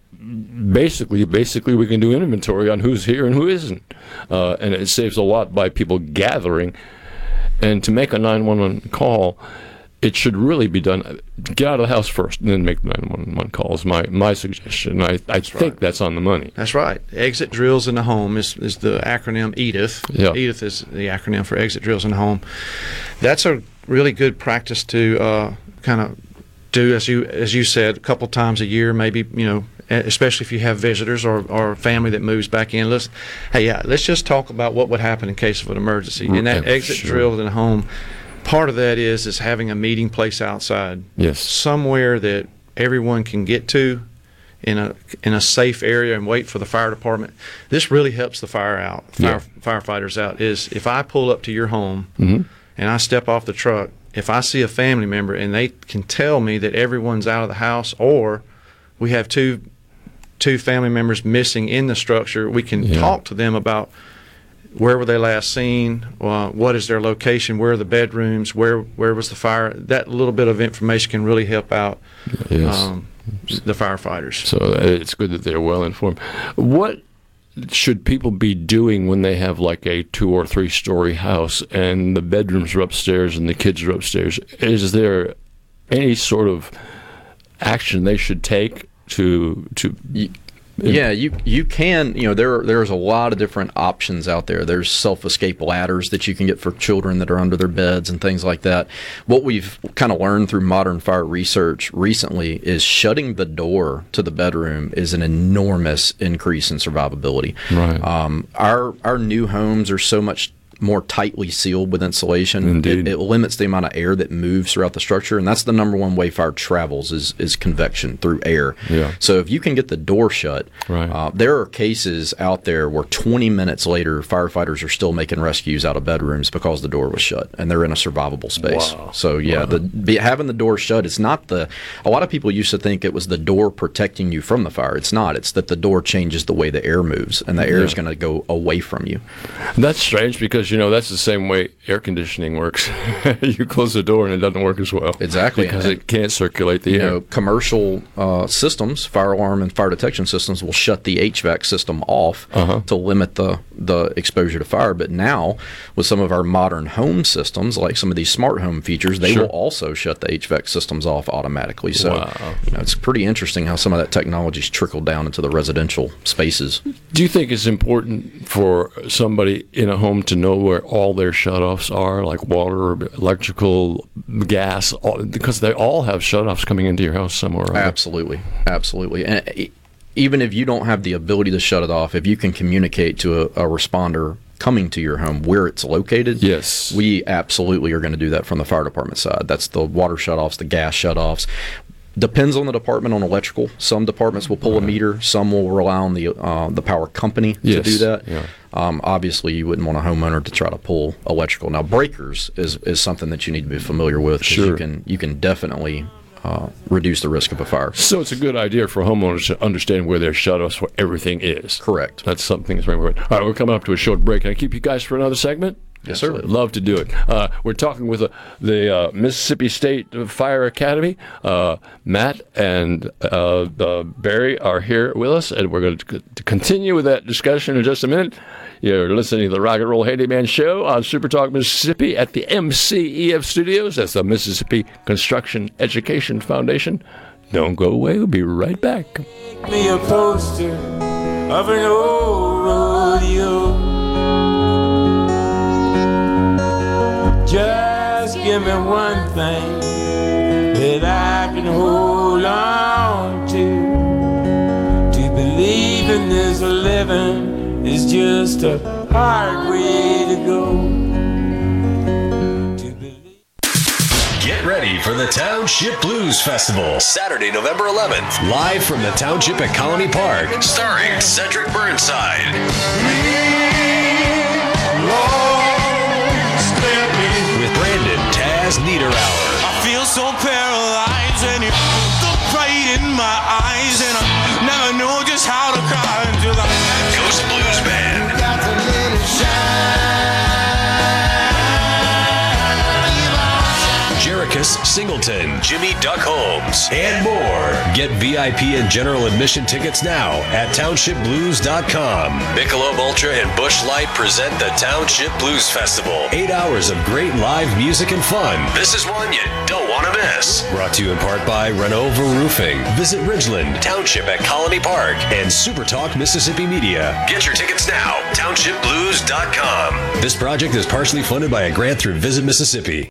basically, basically, we can do inventory on who's here and who isn't, uh, and it saves a lot by people gathering. And to make a 911 call, it should really be done. Get out of the house first, and then make the 911 calls. My my suggestion. I, I think right. that's on the money. That's right. Exit drills in the home is, is the acronym EDITH. Yeah. EDITH is the acronym for exit drills in the home. That's a really good practice to uh, kind of do as you as you said a couple times a year, maybe you know. Especially if you have visitors or, or family that moves back in, let's hey yeah, let's just talk about what would happen in case of an emergency. And that exit sure. drill in the home, part of that is is having a meeting place outside. Yes. Somewhere that everyone can get to in a in a safe area and wait for the fire department. This really helps the fire out, fire, firefighters out. Is if I pull up to your home Mhm. and I step off the truck, if I see a family member and they can tell me that everyone's out of the house, or we have two two family members missing in the structure, we can Yeah. talk to them about where were they last seen, uh, what is their location, where are the bedrooms, where where was the fire. That little bit of information can really help out Yes. um, the firefighters. So uh, it's good that they're well informed. What should people be doing when they have like a two or three story house and the bedrooms are upstairs and the kids are upstairs? Is there any sort of action they should take to to? Yeah, you you can you know there there's a lot of different options out there. There's self escape ladders that you can get for children that are under their beds and things like that. What we've kind of learned through modern fire research recently is shutting the door to the bedroom is an enormous increase in survivability. Right. Um, our our new homes are so much more tightly sealed with insulation. It, it limits the amount of air that moves throughout the structure, and that's the number one way fire travels is is convection through air. Yeah. So if you can get the door shut, Right. uh, there are cases out there where 20 minutes later, firefighters are still making rescues out of bedrooms because the door was shut and they're in a survivable space. Wow. So yeah, Wow. the be, having the door shut is not the. A lot of people used to think it was the door protecting you from the fire. It's not. It's that the door changes the way the air moves, and the air is going to go away from you. That's strange because you know that's the same way air conditioning works. you close the door and it doesn't work as well. Exactly. because it can't circulate the you air. know, commercial uh, systems, fire alarm and fire detection systems, will shut the HVAC system off Uh-huh. to limit the the exposure to fire. But now, with some of our modern home systems, like some of these smart home features, they Sure. will also shut the HVAC systems off automatically. So, Wow. you know, it's pretty interesting how some of that technology's trickled down into the residential spaces. Do you think it's important for somebody in a home to know where all their shutoffs are, like water, electrical, gas, all, because they all have shutoffs coming into your house somewhere? Right? Absolutely, absolutely. And even if you don't have the ability to shut it off, if you can communicate to a, a responder coming to your home where it's located, yes, we absolutely are going to do that from the fire department side. That's the water shutoffs, the gas shutoffs. Depends on the department on electrical. Some departments will pull a meter. Some will rely on the uh, the power company to do that. yeah. Um, obviously, you wouldn't want a homeowner to try to pull electrical. Now, breakers is, is something that you need to be familiar with. 'cause You Sure. can you can definitely uh, reduce the risk of a fire. So it's a good idea for homeowners to understand where their shutoffs for everything is. Correct. That's something that's very important. All right, we're coming up to a short break. Can I keep you guys for another segment? Yes, sir. Love to do it. Uh, we're talking with uh, the uh, Mississippi State Fire Academy. Uh, Matt and uh, uh, Barry are here with us, and we're going to, c- to continue with that discussion in just a minute. You're listening to the Rock and Roll Handyman Show on Super Talk Mississippi at the MCEF Studios. That's the Mississippi Construction Education Foundation. Don't go away. We'll be right back. me a poster of an old rodeo. Just give me one thing that I can hold on to. To believe in this living is just a hard way to go. Get ready for the Township Blues Festival, Saturday, November 11th, live from the Township at Colony Park, starring Cedric Burnside. With Taz Niederauer, I feel so paralyzed and you the pride in my eyes and I never know just how to cry Jarekus Singleton, Jimmy Duck Holmes, and more. Get VIP and general admission tickets now at townshipblues.com. Michelob Ultra and Busch Light present the Township Blues Festival. Eight hours of great live music and fun. This is one you don't want to miss. Brought to you in part by Renova Roofing. Visit Ridgeland Township at Colony Park and Super Talk Mississippi Media. Get your tickets now. TownshipBlues.com. This project is partially funded by a grant through Visit Mississippi.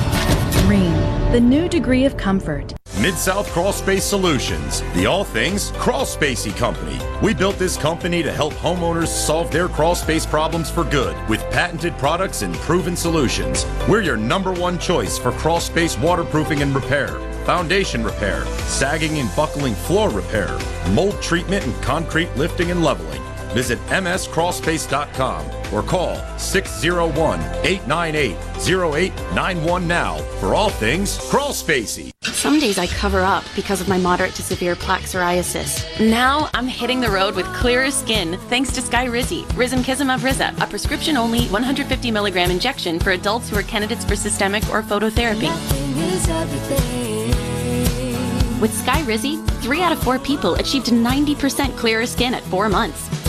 The new degree of comfort. Mid South Crawl Space Solutions, the all things crawl spacey company. We built this company to help homeowners solve their crawl space problems for good with patented products and proven solutions. We're your number one choice for crawl space waterproofing and repair, foundation repair, sagging and buckling floor repair, mold treatment and concrete lifting and leveling. Visit mscrawlspace.com or call 601 898 0891 now for all things crawl spacey. Some days I cover up because of my moderate to severe plaque psoriasis. Now I'm hitting the road with clearer skin thanks to Skyrizi, of Riza, a prescription only 150 milligram injection for adults who are candidates for systemic or phototherapy. With Skyrizi, three out of four people achieved 90% clearer skin at four months.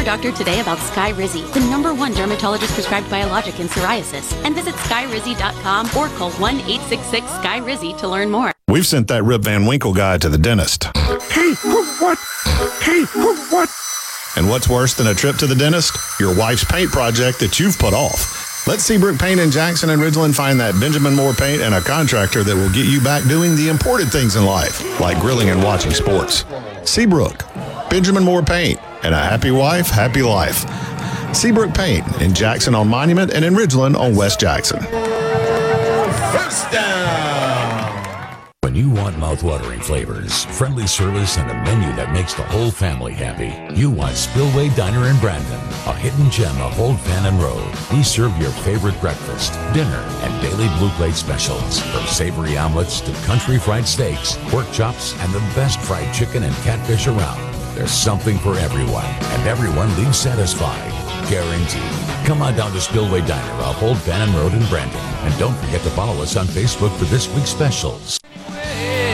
Ask your doctor today about Sky Skyrizi, the number one dermatologist prescribed biologic in psoriasis, and visit skyrizi.com or call 1 866 Skyrizi to learn more. We've sent that Rip Van Winkle guy to the dentist. Hey, what? Hey, what? And what's worse than a trip to the dentist? Your wife's paint project that you've put off. Let Seabrook Paint in Jackson and Ridgeland find that Benjamin Moore paint and a contractor that will get you back doing the important things in life, like grilling and watching sports. Seabrook, Benjamin Moore Paint, and a happy wife, happy life. Seabrook Paint in Jackson on Monument and in Ridgeland on West Jackson. First down. When you want mouthwatering flavors, friendly service, and a menu that makes the whole family happy, you want Spillway Diner in Brandon, a hidden gem of Old Fannin Road. We serve your favorite breakfast, dinner, and daily blue plate specials. From savory omelets to country fried steaks, pork chops, and the best fried chicken and catfish around. There's something for everyone, and everyone leaves satisfied. Guaranteed. Come on down to Spillway Diner off Old Fannin Road in Brandon. And don't forget to follow us on Facebook for this week's specials. When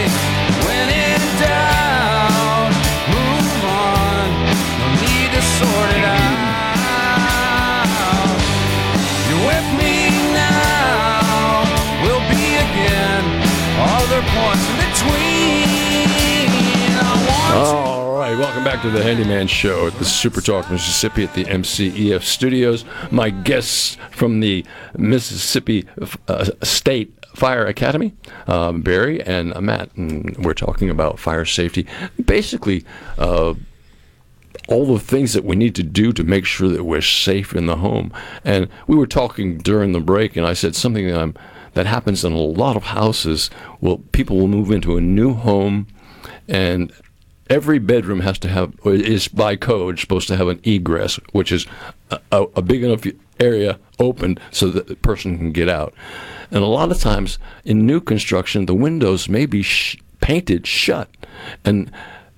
Welcome back to the Handyman Show at the Super Talk Mississippi at the MCEF studios. My guests from the Mississippi uh, State Fire Academy, um, Barry and uh, Matt, and we're talking about fire safety. Basically, uh, all the things that we need to do to make sure that we're safe in the home. And we were talking during the break, and I said something that, that happens in a lot of houses. Well, people will move into a new home, and every bedroom has to have is by code supposed to have an egress, which is a, a, a big enough area open so that the person can get out. And a lot of times in new construction, the windows may be sh- painted shut, and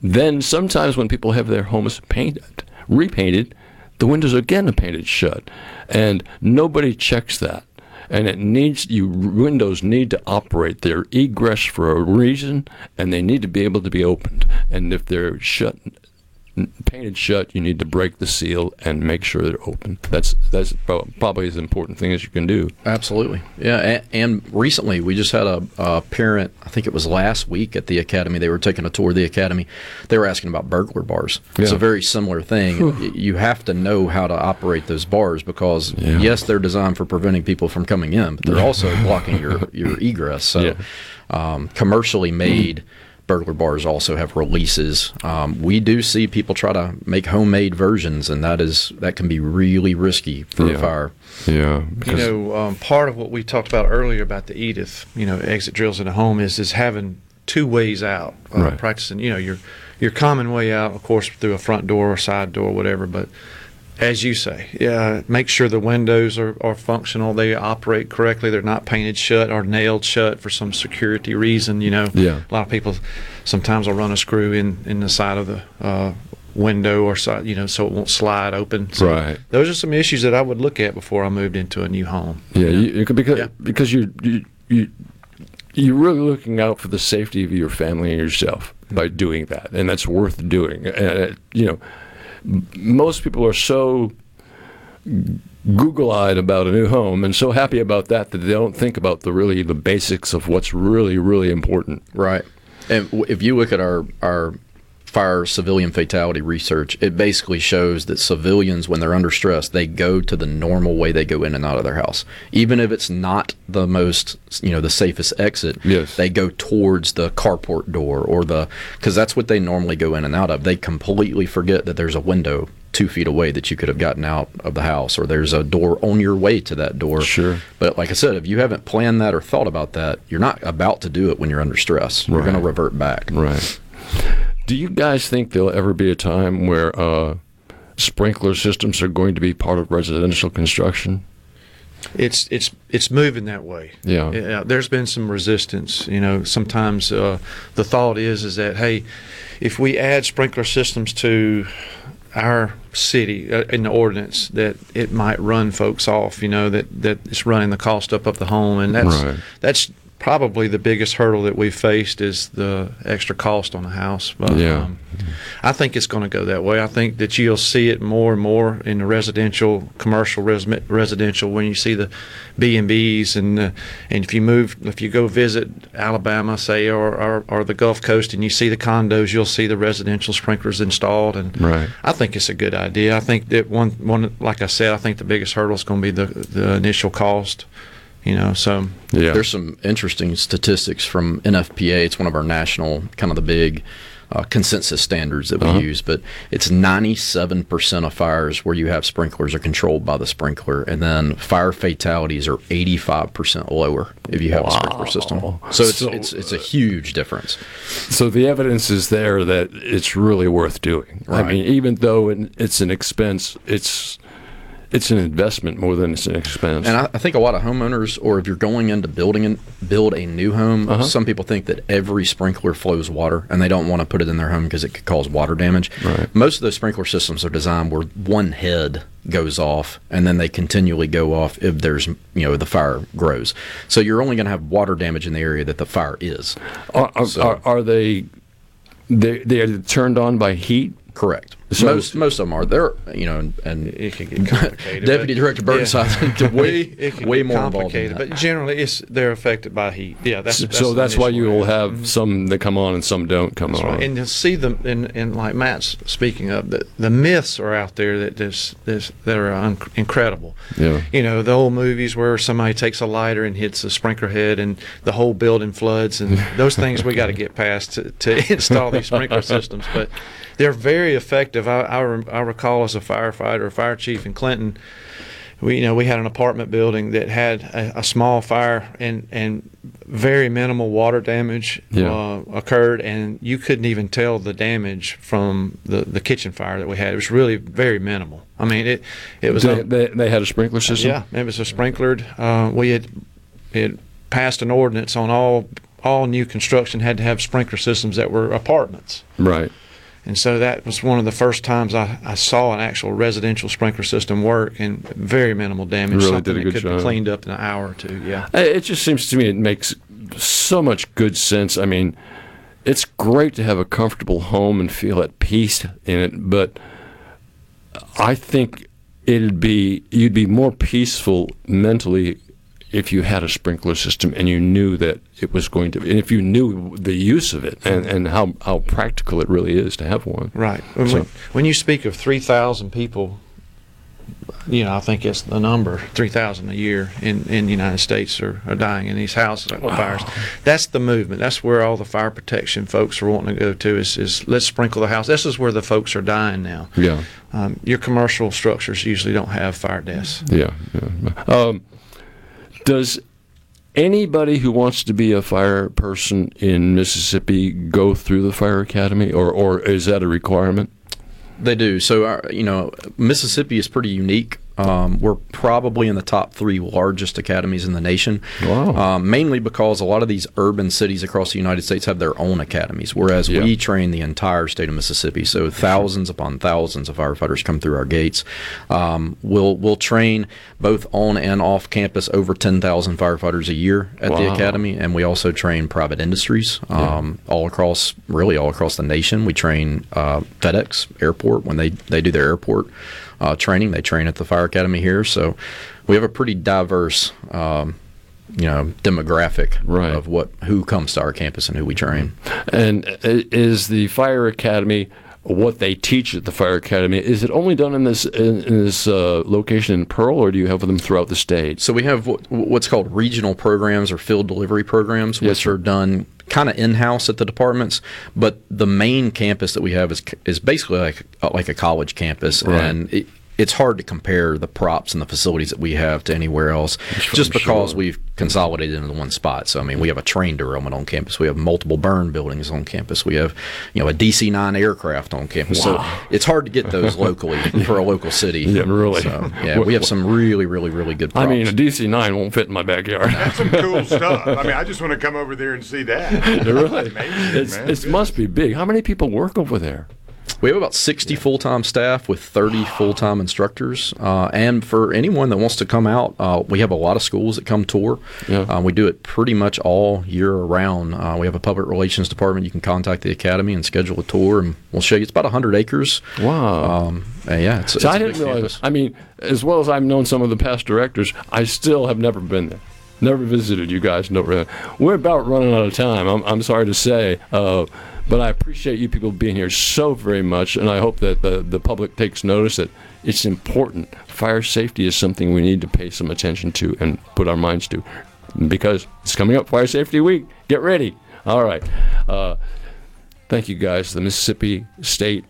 then sometimes when people have their homes painted, repainted, the windows again are painted shut, and nobody checks that and it needs you windows need to operate. Their egress for a reason and they need to be able to be opened. And if they're shut painted shut, you need to break the seal and make sure they're open. That's that's probably as important thing as you can do. Absolutely. Yeah. And, and recently, we just had a, a parent, I think it was last week at the academy, they were taking a tour of the academy. They were asking about burglar bars. It's a very similar thing. Y- You have to know how to operate those bars because, yes, they're designed for preventing people from coming in, but they're Yeah. also blocking your, your egress. So, Yeah. um, commercially made. Burglar bars also have releases. Um, we do see people try to make homemade versions, and that is that can be really risky for Yeah. a fire. Yeah, You know, um, part of what we talked about earlier about the Edith, you know, exit drills in the home is is having two ways out. Uh, Right. Practicing, you know, your your common way out, of course, through a front door or side door, whatever. But as you say, yeah, make sure the windows are, are functional. They operate correctly. They're not painted shut or nailed shut for some security reason. You know, Yeah. a lot of people sometimes will run a screw in in the side of the uh, window or side, you know, so it won't slide open. So Right. Those are some issues that I would look at before I moved into a new home. Yeah, you, you could- because because you you you you're really looking out for the safety of your family and yourself by doing that, and that's worth doing. And uh, you know, most people are so Google-eyed about a new home and so happy about that that they don't think about the really the basics of what's really really important. Right. And if you look at our our fire civilian fatality research, it basically shows that civilians, when they're under stress, they go to the normal way they go in and out of their house, even if it's not the most, you know, the safest exit. Yes. They go towards the carport door or the because that's what they normally go in and out of. They completely forget that there's a window two feet away that you could have gotten out of the house, or there's a door on your way to that door. Sure. But like I said, if you haven't planned that or thought about that, you're not about to do it when you're under stress. You're going to revert back. Right. Do you guys think there'll ever be a time where uh, sprinkler systems are going to be part of residential construction? It's it's it's moving that way. Yeah. there's been some resistance. You know, sometimes uh, the thought is is that hey, if we add sprinkler systems to our city uh, in the ordinance, that it might run folks off. You know, that that it's running the cost up of the home, and that's Right. that's probably the biggest hurdle that we've faced is the extra cost on the house. But, Yeah. um, I think it's going to go that way. I think that you'll see it more and more in the residential, commercial res- residential when you see the B and B's and and if you move, if you go visit Alabama, say, or, or or the Gulf Coast, and you see the condos, you'll see the residential sprinklers installed, and Right. I think it's a good idea. I think that one one like I said, I think the biggest hurdle is going to be the the initial cost. You know, so There's some interesting statistics from NFPA. It's one of our national, kind of the big uh, consensus standards that we Uh-huh. use, but it's 97% of fires where you have sprinklers are controlled by the sprinkler, and then fire fatalities are 85% lower if you have a sprinkler system. So it's, So- it's, it's a huge difference. So the evidence is there that it's really worth doing. I mean, even though it's an expense, it's it's an investment more than it's an expense. And I, I think a lot of homeowners, or if you're going into building and build a new home, Uh-huh. some people think that every sprinkler flows water, and they don't want to put it in their home because it could cause water damage. Right. Most of those sprinkler systems are designed where one head goes off, and then they continually go off if there's you know the fire grows. So you're only going to have water damage in the area that the fire is. are, are, So- are, are they they they are turned on by heat? Correct. So- most most of them are. They're you know, and it could get complicated. Deputy Director Burnside yeah. way it can way get more involved complicated, that. but generally, it's they're affected by heat. Yeah, that's, that's so that's why you will area. have some that come on and some don't come That's on. right. And to see them, and, and like Matt's speaking of, the, the myths are out there that this, this that are un- incredible. Yeah. You know, the old movies where somebody takes a lighter and hits a sprinkler head and the whole building floods, and those things we got to get past to, to install these sprinkler systems. But they're very effective. I, I, I recall as a firefighter, a fire chief in Clinton, we you know we had an apartment building that had a, a small fire and and very minimal water damage Yeah. uh, occurred and you couldn't even tell the damage from the, the kitchen fire that we had it was really very minimal i mean it it was they, a- they, they had a sprinkler system. yeah it was a sprinklered uh, we had it passed an ordinance on all all new construction had to have sprinkler systems that were apartments Right. And so that was one of the first times I, I saw an actual residential sprinkler system work and very minimal damage. Really something did a that good could job. be cleaned up in an hour or two. Yeah. It just seems to me it makes so much good sense. I mean, it's great to have a comfortable home and feel at peace in it, but I think it'd be you'd be more peaceful mentally if you had a sprinkler system and you knew that it was going to, and if you knew the use of it and, and how, how practical it really is to have one. Right. When, So- when you speak of 3,000 people, you know, I think it's the number 3,000 a year in, in the United States are, are dying in these houses of fires. That's the movement. That's where all the fire protection folks are wanting to go to is, is let's sprinkle the house. This is where the folks are dying now. Yeah. Um, your commercial structures usually don't have fire deaths. Yeah. yeah. Um, does anybody who wants to be a fire person in Mississippi go through the fire academy, or, or is that a requirement? They do. So, our, you know, Mississippi is pretty unique. Um, we're probably in the top three largest academies in the nation. Wow. Um, mainly because a lot of these urban cities across the United States have their own academies, whereas Yeah. we train the entire state of Mississippi. So thousands upon thousands of firefighters come through our gates. Um, we'll we'll train both on and off campus over ten thousand firefighters a year at the academy, and we also train private industries um, all across, really all across the nation. We train uh, FedEx Airport when they they do their airport uh, training. They train at the fire academy here, so we have a pretty diverse. Um, you know, demographic of what who comes to our campus and who we train. And is the fire academy what they teach at the fire academy? Is it only done in this in, in this uh, location in Pearl, or do you have them throughout the state? So we have what, what's called regional programs or field delivery programs, which are done kind of in house at the departments. But the main campus that we have is is basically like like a college campus, Right. and it, it's hard to compare the props and the facilities that we have to anywhere else, just because sure. we've consolidated into one spot. So I mean, we have a train derailment on campus, we have multiple burn buildings on campus, we have you know a DC nine aircraft on campus. Wow. So it's hard to get those locally for a local city. Yeah, really. So, yeah, we have some really, really, really good. I mean, a DC nine won't fit in my backyard. That's some cool stuff. I mean, I just want to come over there and see that. really, Amazing, it's, man. it must be big. How many people work over there? We have about 60 full time staff with 30 full time instructors. Uh, and for anyone that wants to come out, uh, we have a lot of schools that come tour. Uh, we do it pretty much all year around. Uh, we have a public relations department. You can contact the academy and schedule a tour, and we'll show you. It's about 100 acres. Wow. Um, yeah, it's, So it's a I didn't realize. campus. I mean, as well as I've known some of the past directors, I still have never been there. Never visited you guys. No. We're about running out of time. I'm, I'm sorry to say, uh, but I appreciate you people being here so very much, and I hope that the the public takes notice that it's important. Fire safety is something we need to pay some attention to and put our minds to, because it's coming up Fire Safety Week. Get ready. All right. Uh, thank you guys. The Mississippi State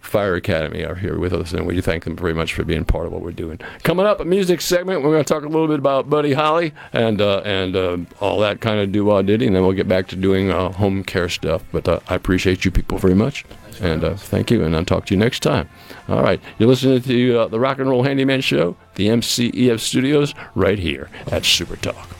Fire Academy are here with us, and we thank them very much for being part of what we're doing. Coming up, a music segment. We're going to talk a little bit about Buddy Holly and uh, and uh, all that kind of do diddy, and then we'll get back to doing uh, home care stuff. But uh, I appreciate you people very much, and uh, thank you, and I'll talk to you next time. All right, you're listening to uh, the Rock and Roll Handyman Show, the MCEF Studios, right here at Super Talk.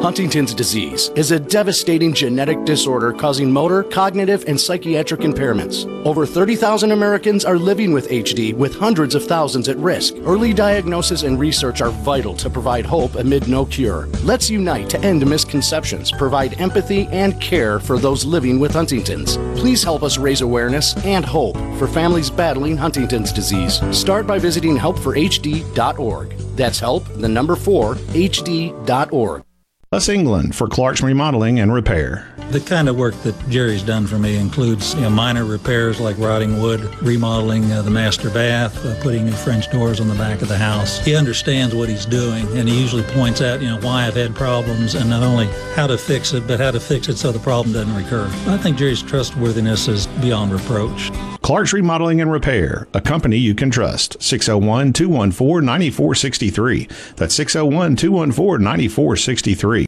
Huntington's disease is a devastating genetic disorder causing motor, cognitive, and psychiatric impairments. Over 30,000 Americans are living with HD, with hundreds of thousands at risk. Early diagnosis and research are vital to provide hope amid no cure. Let's unite to end misconceptions, provide empathy and care for those living with Huntington's. Please help us raise awareness and hope for families battling Huntington's disease. Start by visiting helpforhd.org. That's help, the number 4, hd.org. Les England for Clark's Remodeling and Repair. The kind of work that Jerry's done for me includes you know, minor repairs like rotting wood, remodeling uh, the master bath, uh, putting new French doors on the back of the house. He understands what he's doing, and he usually points out, you know, why I've had problems, and not only how to fix it, but how to fix it so the problem doesn't recur. I think Jerry's trustworthiness is beyond reproach. Clark's Remodeling and Repair, a company you can trust. 601 214 9463. That's 601 214 9463.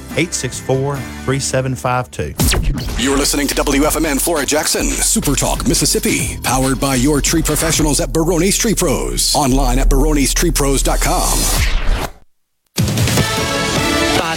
864 3752. You're listening to WFMN Flora Jackson, Super Talk, Mississippi, powered by your tree professionals at Barone's Tree Pros. Online at baronestreepros.com.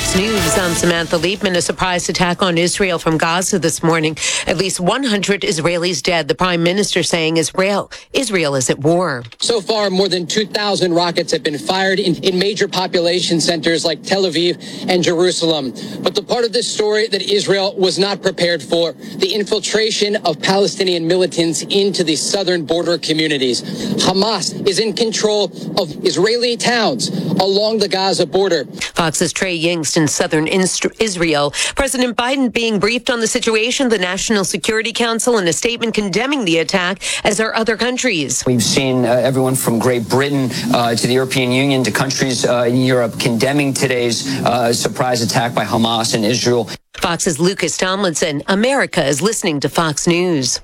Fox News. I'm Samantha Liebman. A surprise attack on Israel from Gaza this morning. At least 100 Israelis dead. The prime minister saying Israel, Israel is at war. So far, more than 2,000 rockets have been fired in, in major population centers like Tel Aviv and Jerusalem. But the part of this story that Israel was not prepared for, the infiltration of Palestinian militants into the southern border communities. Hamas is in control of Israeli towns along the Gaza border. Fox's Trey Yingst in southern Israel. President Biden being briefed on the situation, the National Security Council in a statement condemning the attack, as are other countries. We've seen uh, everyone from Great Britain uh, to the European Union to countries uh, in Europe condemning today's uh, surprise attack by Hamas in Israel. Fox's Lucas Tomlinson. America is listening to Fox News.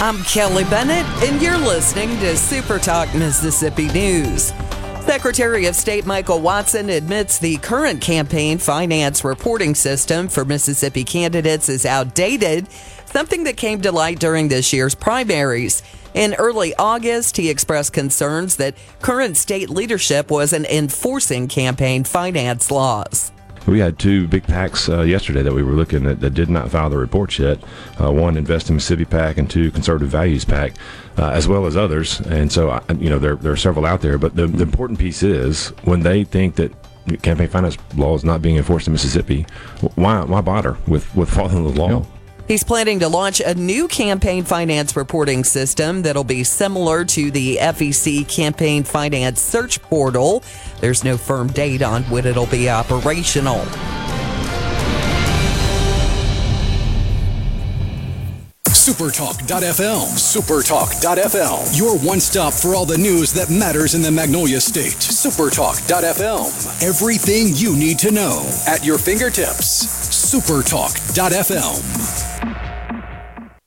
I'm Kelly Bennett, and you're listening to Super Talk Mississippi News. Secretary of State Michael Watson admits the current campaign finance reporting system for Mississippi candidates is outdated, something that came to light during this year's primaries. In early August, he expressed concerns that current state leadership wasn't enforcing campaign finance laws. We had two big PACs uh, yesterday that we were looking at that did not file the reports yet. Uh, one, Invest in Mississippi PAC and two, Conservative Values PAC, uh, as well as others. And so, you know, there, there are several out there. But the, the important piece is when they think that campaign finance law is not being enforced in Mississippi, why why bother with, with following the law? He's planning to launch a new campaign finance reporting system that'll be similar to the FEC campaign finance search portal. There's no firm date on when it'll be operational. Supertalk.fm. Supertalk.fm. Your one stop for all the news that matters in the Magnolia State. Supertalk.fm. Everything you need to know at your fingertips. Supertalk.fm.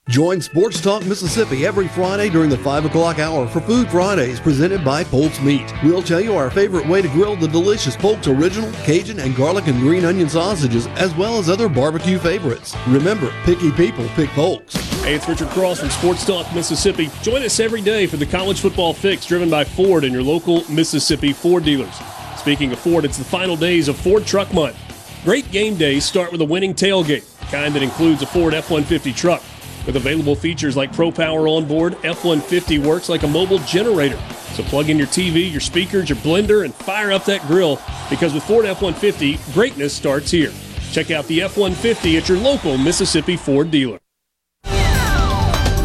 Join Sports Talk Mississippi every Friday during the 5 o'clock hour for Food Fridays presented by Polk's Meat. We'll tell you our favorite way to grill the delicious Polk's Original, Cajun, and garlic and green onion sausages, as well as other barbecue favorites. Remember, picky people pick Polk's. Hey, it's Richard Cross from Sports Talk Mississippi. Join us every day for the College Football Fix driven by Ford and your local Mississippi Ford dealers. Speaking of Ford, it's the final days of Ford Truck Month. Great game days start with a winning tailgate, kind that includes a Ford F 150 truck. With available features like Pro Power on board, F 150 works like a mobile generator. So plug in your TV, your speakers, your blender, and fire up that grill because with Ford F 150, greatness starts here. Check out the F 150 at your local Mississippi Ford dealer.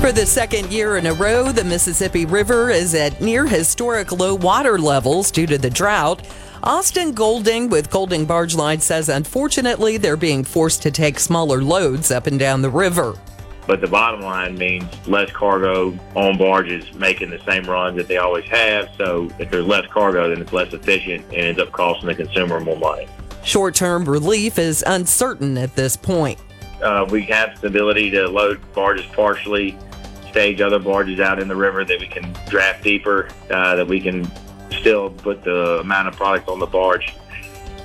For the second year in a row, the Mississippi River is at near historic low water levels due to the drought. Austin Golding with Golding Barge Line says unfortunately they're being forced to take smaller loads up and down the river. But the bottom line means less cargo on barges making the same runs that they always have. So if there's less cargo, then it's less efficient and ends up costing the consumer more money. Short term relief is uncertain at this point. Uh, we have the ability to load barges partially, stage other barges out in the river that we can draft deeper, uh, that we can still put the amount of product on the barge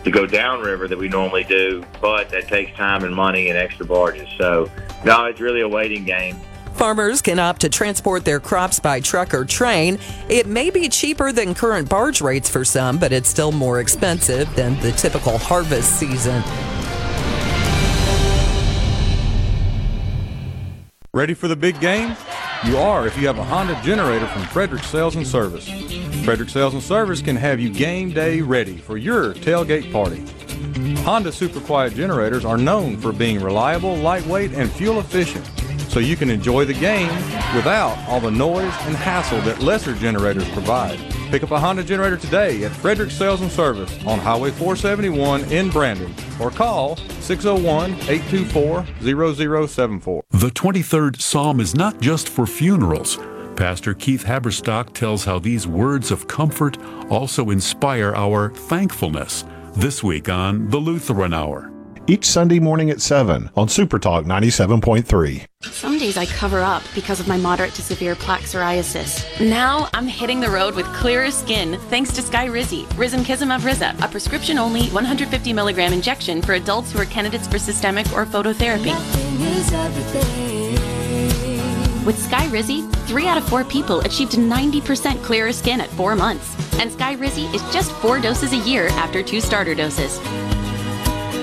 to go downriver that we normally do, but that takes time and money and extra barges. So, no, it's really a waiting game. Farmers can opt to transport their crops by truck or train. It may be cheaper than current barge rates for some, but it's still more expensive than the typical harvest season. Ready for the big game? You are if you have a Honda generator from Frederick Sales and Service. Frederick Sales and Service can have you game day ready for your tailgate party. Honda Super Quiet generators are known for being reliable, lightweight, and fuel efficient, so you can enjoy the game without all the noise and hassle that lesser generators provide. Pick up a Honda generator today at Frederick Sales and Service on Highway 471 in Brandon or call 601 824 0074. The 23rd Psalm is not just for funerals. Pastor Keith Haberstock tells how these words of comfort also inspire our thankfulness. This week on The Lutheran Hour. Each Sunday morning at 7 on Super Talk 97.3. Some days I cover up because of my moderate to severe plaque psoriasis. Now I'm hitting the road with clearer skin thanks to Skyrizi, Risankizumab Riza, a prescription only 150 milligram injection for adults who are candidates for systemic or phototherapy. With Skyrizi, three out of four people achieved 90% clearer skin at four months. And Skyrizi is just four doses a year after two starter doses.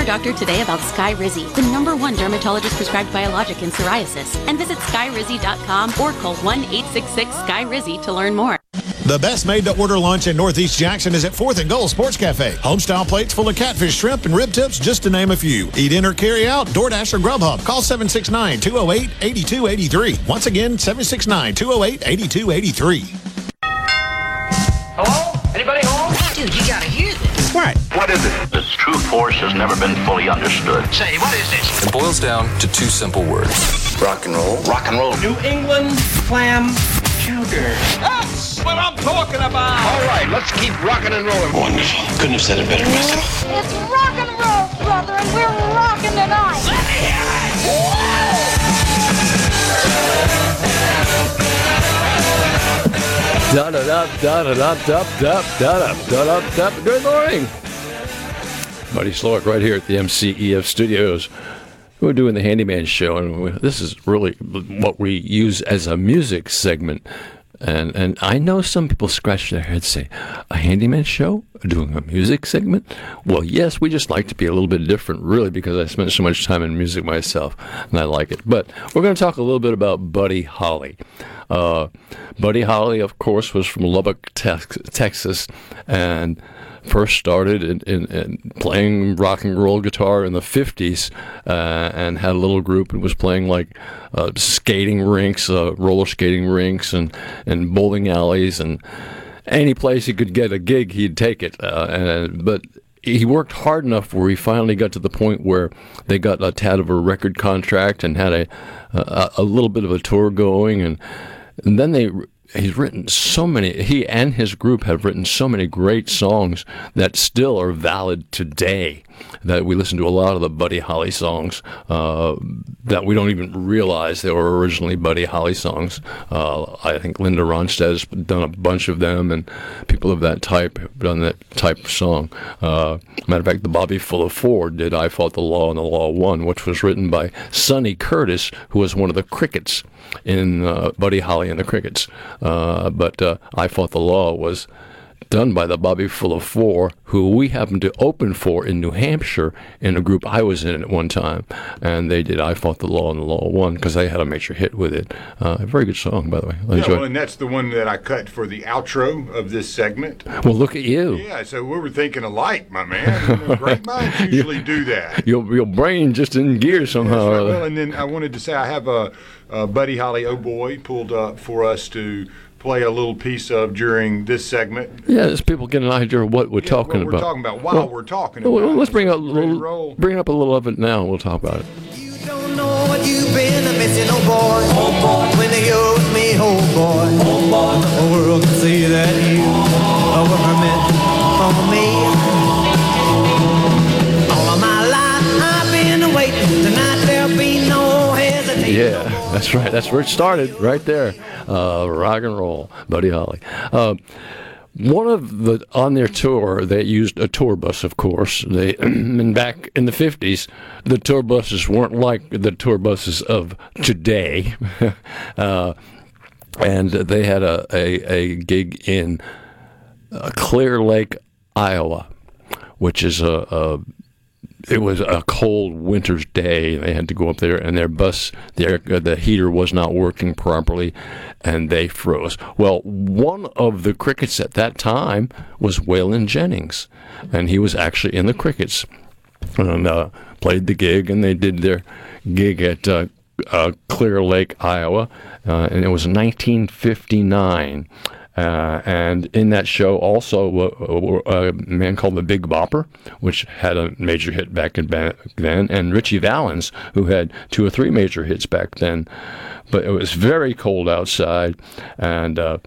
Ask your doctor today about Skyrizi, the number one dermatologist prescribed biologic in psoriasis, and visit skyrizi.com or call 1 866 Skyrizi to learn more. The best made to order lunch in Northeast Jackson is at 4th and Gold Sports Cafe. Homestyle plates full of catfish, shrimp, and rib tips, just to name a few. Eat in or carry out, DoorDash or Grubhub. Call 769 208 8283. Once again, 769 208 8283. Hello? What? What is it? Its true force has never been fully understood. Say, what is this? It boils down to two simple words rock and roll. Rock and roll. New England clam chowder. That's what I'm talking about. All right, let's keep rocking and rolling. Wonderful. Couldn't have said it better myself. It's rock and roll, brother, and we're rocking tonight. Let me hear it. Da da da da da da da da da da da da. Good morning, Buddy Slowick, right here at the MCEF studios. We're doing the Handyman Show, and we, this is really what we use as a music segment. And and I know some people scratch their heads, say, "A handyman show, doing a music segment." Well, yes, we just like to be a little bit different, really, because I spent so much time in music myself, and I like it. But we're going to talk a little bit about Buddy Holly. Uh, Buddy Holly, of course, was from Lubbock, Tex- Texas, and first started in, in, in, playing rock and roll guitar in the 50s uh, and had a little group and was playing like uh, skating rinks, uh, roller skating rinks, and, and bowling alleys, and any place he could get a gig, he'd take it. Uh, and, but he worked hard enough where he finally got to the point where they got a tad of a record contract and had a, a, a little bit of a tour going. And, and then they he's written so many he and his group have written so many great songs that still are valid today that we listen to a lot of the buddy holly songs uh, that we don't even realize they were originally buddy holly songs uh, i think linda ronstadt has done a bunch of them and people of that type have done that type of song uh, matter of fact the Bobby Fuller Four did i fought the law and the law won which was written by sonny curtis who was one of the crickets in uh, Buddy Holly and the Crickets. Uh, but uh, I Fought the Law was done by the Bobby Fuller Four, who we happened to open for in New Hampshire in a group I was in at one time. And they did I Fought the Law and the Law Won because they had a major hit with it. Uh, a very good song, by the way. I yeah, well, and that's the one that I cut for the outro of this segment. Well, look at you. Yeah, so we were thinking alike, my man. Great minds usually do that. Your, your brain just in gear somehow. Right. Well, and then I wanted to say I have a, a Buddy Holly Oh Boy pulled up for us to play a little piece of during this segment. Yeah, just people get an idea of what we're Yeah, talking what about. we're talking about while Well, we're talking well, about. let's bring up a Ready little, bring up a little of it now. and We'll talk about it. know what you've been missing, oh boy. Oh boy. When you're with me, oh boy. Oh boy. The world can see that you were meant for me. All of my life I've been waiting. Tonight there'll be no hesitation. Yeah, that's right. That's where it started, right there. Uh, rock and roll, Buddy Holly. Uh, one of the on their tour they used a tour bus of course they and back in the 50s the tour buses weren't like the tour buses of today uh, and they had a, a, a gig in uh, Clear Lake, Iowa, which is a, a it was a cold winter's day. They had to go up there, and their bus, their the heater was not working properly, and they froze. Well, one of the crickets at that time was Waylon Jennings, and he was actually in the crickets, and uh, played the gig, and they did their gig at uh, uh, Clear Lake, Iowa, uh, and it was 1959. Uh, and in that show, also uh, a man called the Big Bopper, which had a major hit back then, and Ritchie Valens, who had two or three major hits back then. But it was very cold outside, and uh,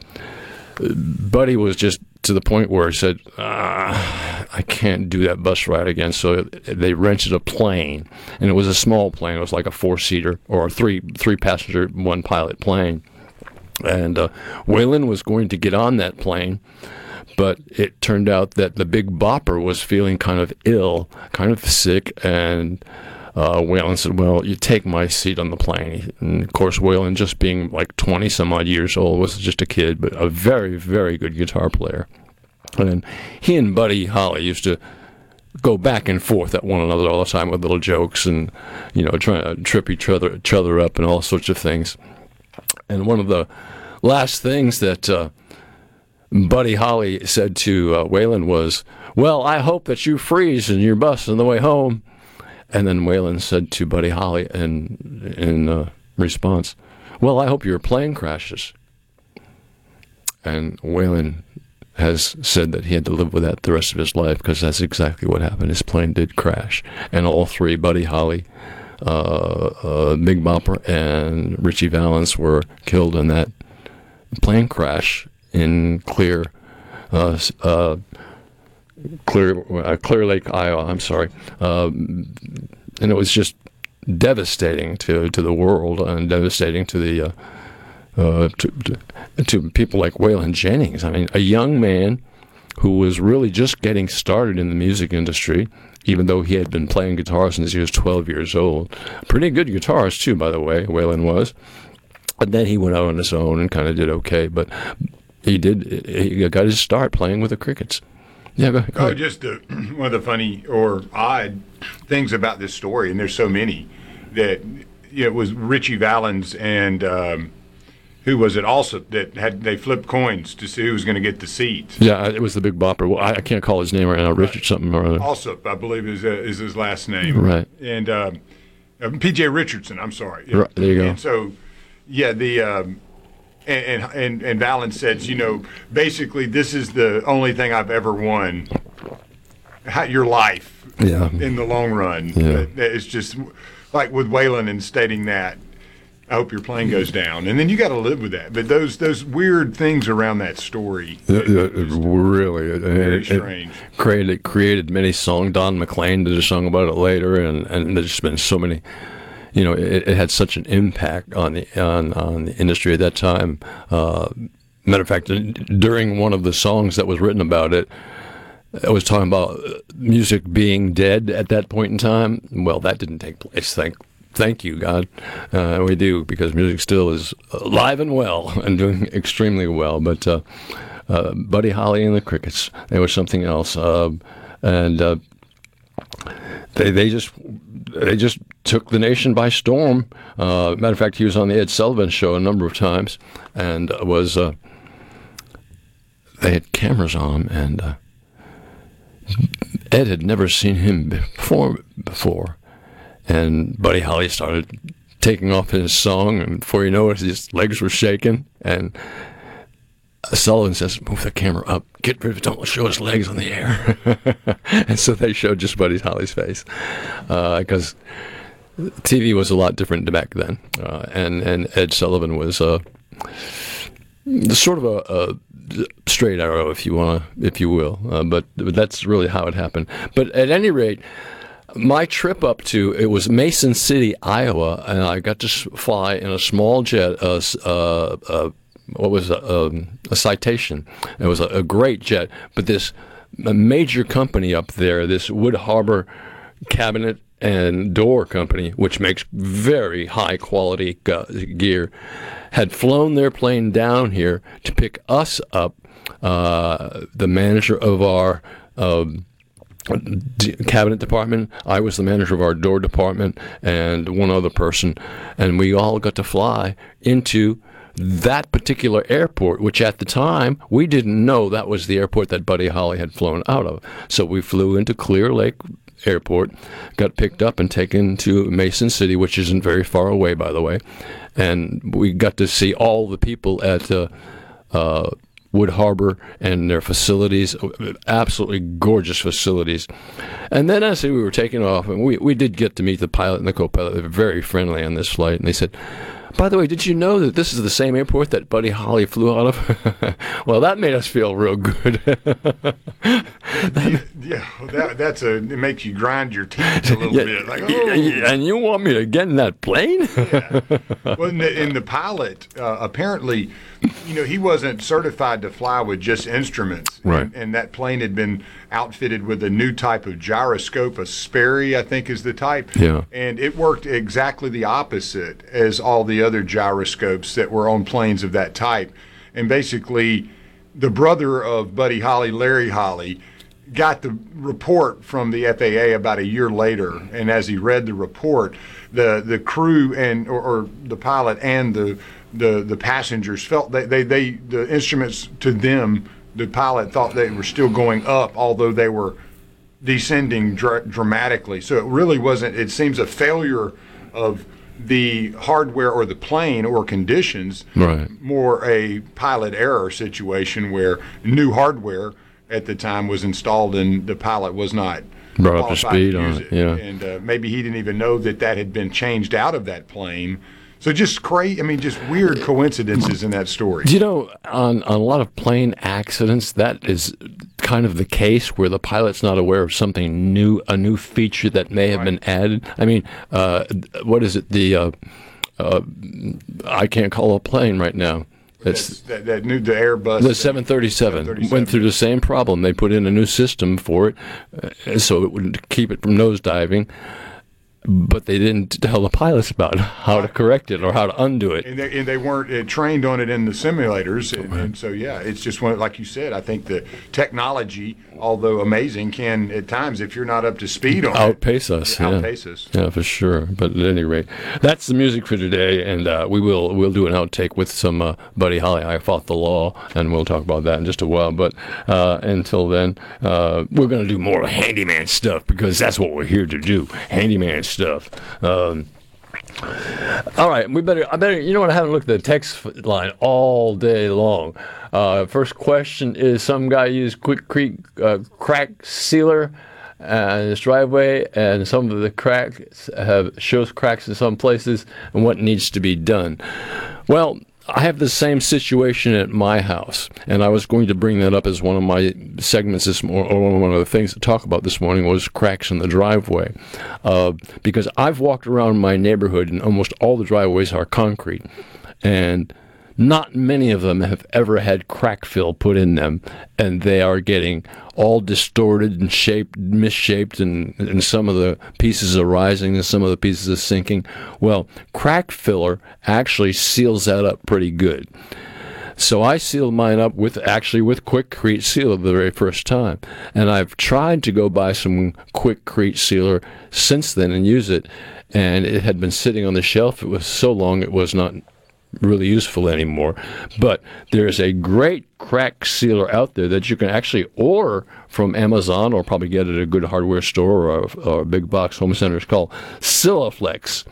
Buddy was just to the point where he said, ah, I can't do that bus ride again. So they rented a plane, and it was a small plane. It was like a four seater or a three three passenger, one pilot plane. And uh, Waylon was going to get on that plane, but it turned out that the big bopper was feeling kind of ill, kind of sick, and uh, Waylon said, Well, you take my seat on the plane. And of course, Waylon, just being like 20 some odd years old, was just a kid, but a very, very good guitar player. And he and Buddy Holly used to go back and forth at one another all the time with little jokes and, you know, trying to trip each other, each other up and all sorts of things. And one of the last things that uh, Buddy Holly said to uh, Waylon was, Well, I hope that you freeze in your bus on the way home. And then Waylon said to Buddy Holly in, in uh, response, Well, I hope your plane crashes. And Waylon has said that he had to live with that the rest of his life because that's exactly what happened. His plane did crash. And all three, Buddy Holly, Big Bopper, and Ritchie Valens, were killed in that plane crash in Clear. Uh, uh, Clear uh, Clear Lake, Iowa. I'm sorry, um, and it was just devastating to to the world and devastating to the uh, uh, to, to, to people like Waylon Jennings. I mean, a young man who was really just getting started in the music industry, even though he had been playing guitar since he was 12 years old. Pretty good guitarist too, by the way. Waylon was, and then he went out on his own and kind of did okay, but. He did. He got his start playing with the Crickets. Yeah, go, go oh, just uh, one of the funny or odd things about this story, and there's so many that it was Ritchie Valens and um, who was it also that had they flipped coins to see who was going to get the seat. Yeah, it was the Big Bopper. Well, I, I can't call his name right now. Richard something or other. Also, I believe is uh, is his last name. Right. And um, uh, P.J. Richardson. I'm sorry. Right, there you go. And so, yeah, the. Um, and, and and Valens says, you know, basically, this is the only thing I've ever won. How, your life, Yeah. in the long run. Yeah. It's just like with Waylon and stating that. I hope your plane goes down, and then you got to live with that. But those those weird things around that story. Uh, uh, really, it, Very it- it created created many songs. Don McLean did a song about it later, and, and there's been so many. You know, it, it had such an impact on the on, on the industry at that time. Uh, matter of fact, during one of the songs that was written about it, I was talking about uh, music being dead at that point in time. Well, that didn't take place. Thank, thank you, God. Uh, we do because music still is alive and well and doing extremely well. But uh, uh, Buddy Holly and the Crickets, they were something else, uh, and uh, they they just they just took the nation by storm. Uh, matter of fact, he was on the Ed Sullivan Show a number of times, and was they had cameras on him, and Ed had never seen him before before, and Buddy Holly started taking off his song, and before you know it, his legs were shaking, and Sullivan says, "Move the camera up, get rid of it, don't show his legs on the air." and so they showed just Buddy Holly's face, because TV was a lot different back then, uh, and and Ed Sullivan was uh, sort of a, a straight arrow, if you want if you will. Uh, but, but that's really how it happened. But at any rate, my trip up to it was Mason City, Iowa, and I got to fly in a small jet, what was a, um, a citation. It was a, a great jet, but this major company up there, this Wood Harbor cabinet and door company, which makes very high quality gear, had flown their plane down here to pick us up. Uh, the manager of our um, cabinet department. I was the manager of our door department, and one other person, and we all got to fly into that particular airport, which at the time we didn't know that was the airport that Buddy Holly had flown out of. So we flew into Clear Lake Airport, got picked up and taken to Mason City, which isn't very far away, by the way, and we got to see all the people at. Uh, uh, Wood Harbor and their facilities, absolutely gorgeous facilities. And then as we were taking off, and we, we did get to meet the pilot and the co-pilot. They were very friendly on this flight, and they said, by the way, did you know that this is the same airport that Buddy Holly flew out of? well, that made us feel real good. yeah, well, that, that's a it makes you grind your teeth a little Yeah, bit. Like, oh. yeah, and you want me to get in that plane? well, and the, and the pilot uh, apparently, you know, he wasn't certified to fly with just instruments. Right. And, and that plane had been outfitted with a new type of gyroscope, a Sperry, I think is the type. Yeah. And it worked exactly the opposite as all the other gyroscopes that were on planes of that type. And basically, the brother of Buddy Holly, Larry Holly, got the report from the FAA about a year later, and as he read the report, the the crew and or, or the pilot and the the the passengers felt that they, they the instruments to them the pilot thought they were still going up, although they were descending dr- dramatically. So it really wasn't. It seems a failure of the hardware or the plane or conditions Right. more a pilot error situation where new hardware at the time was installed and the pilot was not Brought up to speed use on it, yeah. and uh, maybe he didn't even know that that had been changed out of that plane. So just crazy. I mean, just weird coincidences in that story. Do you know on, on a lot of plane accidents that is kind of the case where the pilot's not aware of something new, a new feature that may have been added. I mean, uh, what is it? The uh, uh, I can't call a plane right now. It's that, that new the Airbus. the 737 went through the same problem. They put in a new system for it, uh, so it would keep it from nosediving. But they didn't tell the pilots about how to correct it or how to undo it. and they, and they weren't uh, trained on it in the simulators, and, and so yeah, it's just one like you said. I think the technology, although amazing, can at times, if you're not up to speed on it, outpace us. Yeah. outpace us. Yeah, for sure. But at any rate, that's the music for today, and uh, we will we'll do an outtake with some uh, Buddy Holly. I fought the law, and we'll talk about that in just a while. But uh, until then, uh, we're going to do more handyman stuff because that's what we're here to do. Handyman stuff. Um, all right, we better. I better. You know what? I haven't looked at the text line all day long. Uh, first question is: Some guy used Quikrete uh, crack sealer uh, in his driveway, and some of the cracks have shows cracks in some places, and what needs to be done. Well. I have the same situation at my house, and I was going to bring that up as one of my segments this morning, or one of the things to talk about this morning was cracks in the driveway, uh, because I've walked around my neighborhood, and almost all the driveways are concrete, and not many of them have ever had crack fill put in them, and they are getting all distorted and shaped, misshaped, and, and some of the pieces are rising and some of the pieces are sinking. Well, crack filler actually seals that up pretty good. So I sealed mine up with actually with Quikrete Sealer the very first time, and I've tried to go buy some Quikrete Sealer since then and use it, and it had been sitting on the shelf. It was so long it was not really useful anymore. But there's a great crack sealer out there that you can actually order from Amazon or probably get at a good hardware store or a, or a big box home center. It's called Silaflex.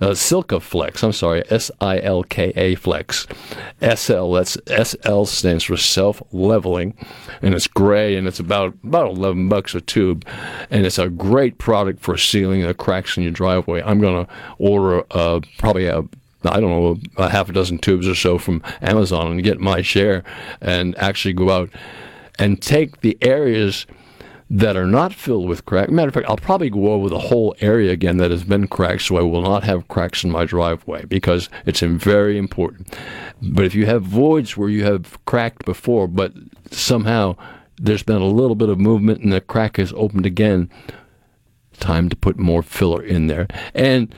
Uh, Silkaflex, I'm sorry, S I L K A Flex. SL, that's SL stands for self leveling, and it's gray and it's about about 11 bucks a tube, and it's a great product for sealing the cracks in your driveway. I'm going to order uh, probably a I don't know, a half a dozen tubes or so from Amazon and get my share and actually go out and take the areas that are not filled with crack. Matter of fact, I'll probably go over the whole area again that has been cracked, so I will not have cracks in my driveway because it's very important. But if you have voids where you have cracked before, but somehow there's been a little bit of movement and the crack has opened again, time to put more filler in there. And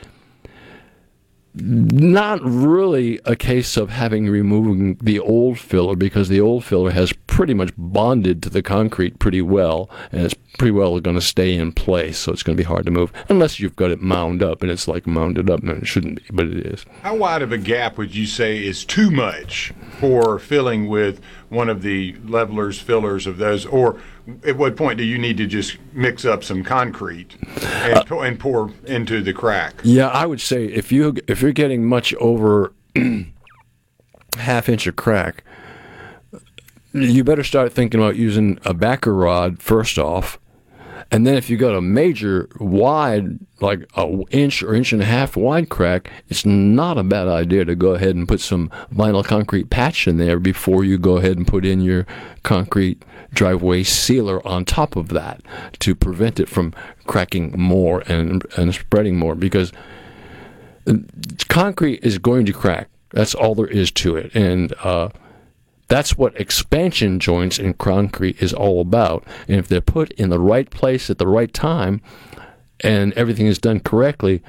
not really a case of having removing the old filler because the old filler has pretty much bonded to the concrete pretty well and it's pretty well going to stay in place so it's going to be hard to move unless you've got it mound up and it's like mounded up and it shouldn't be but it is. How wide of a gap would you say is too much for filling with one of the levelers, fillers of those? Or at what point do you need to just mix up some concrete and, uh, pour, and pour into the crack? Yeah, I would say if you if you're getting much over half inch of crack, you better start thinking about using a backer rod first off, and then if you got a major wide, like a inch or inch and a half wide crack, it's not a bad idea to go ahead and put some vinyl concrete patch in there before you go ahead and put in your concrete driveway sealer on top of that to prevent it from cracking more and and spreading more because concrete is going to crack. That's all there is to it, and uh, that's what expansion joints in concrete is all about. And if they're put in the right place at the right time, and everything is done correctly,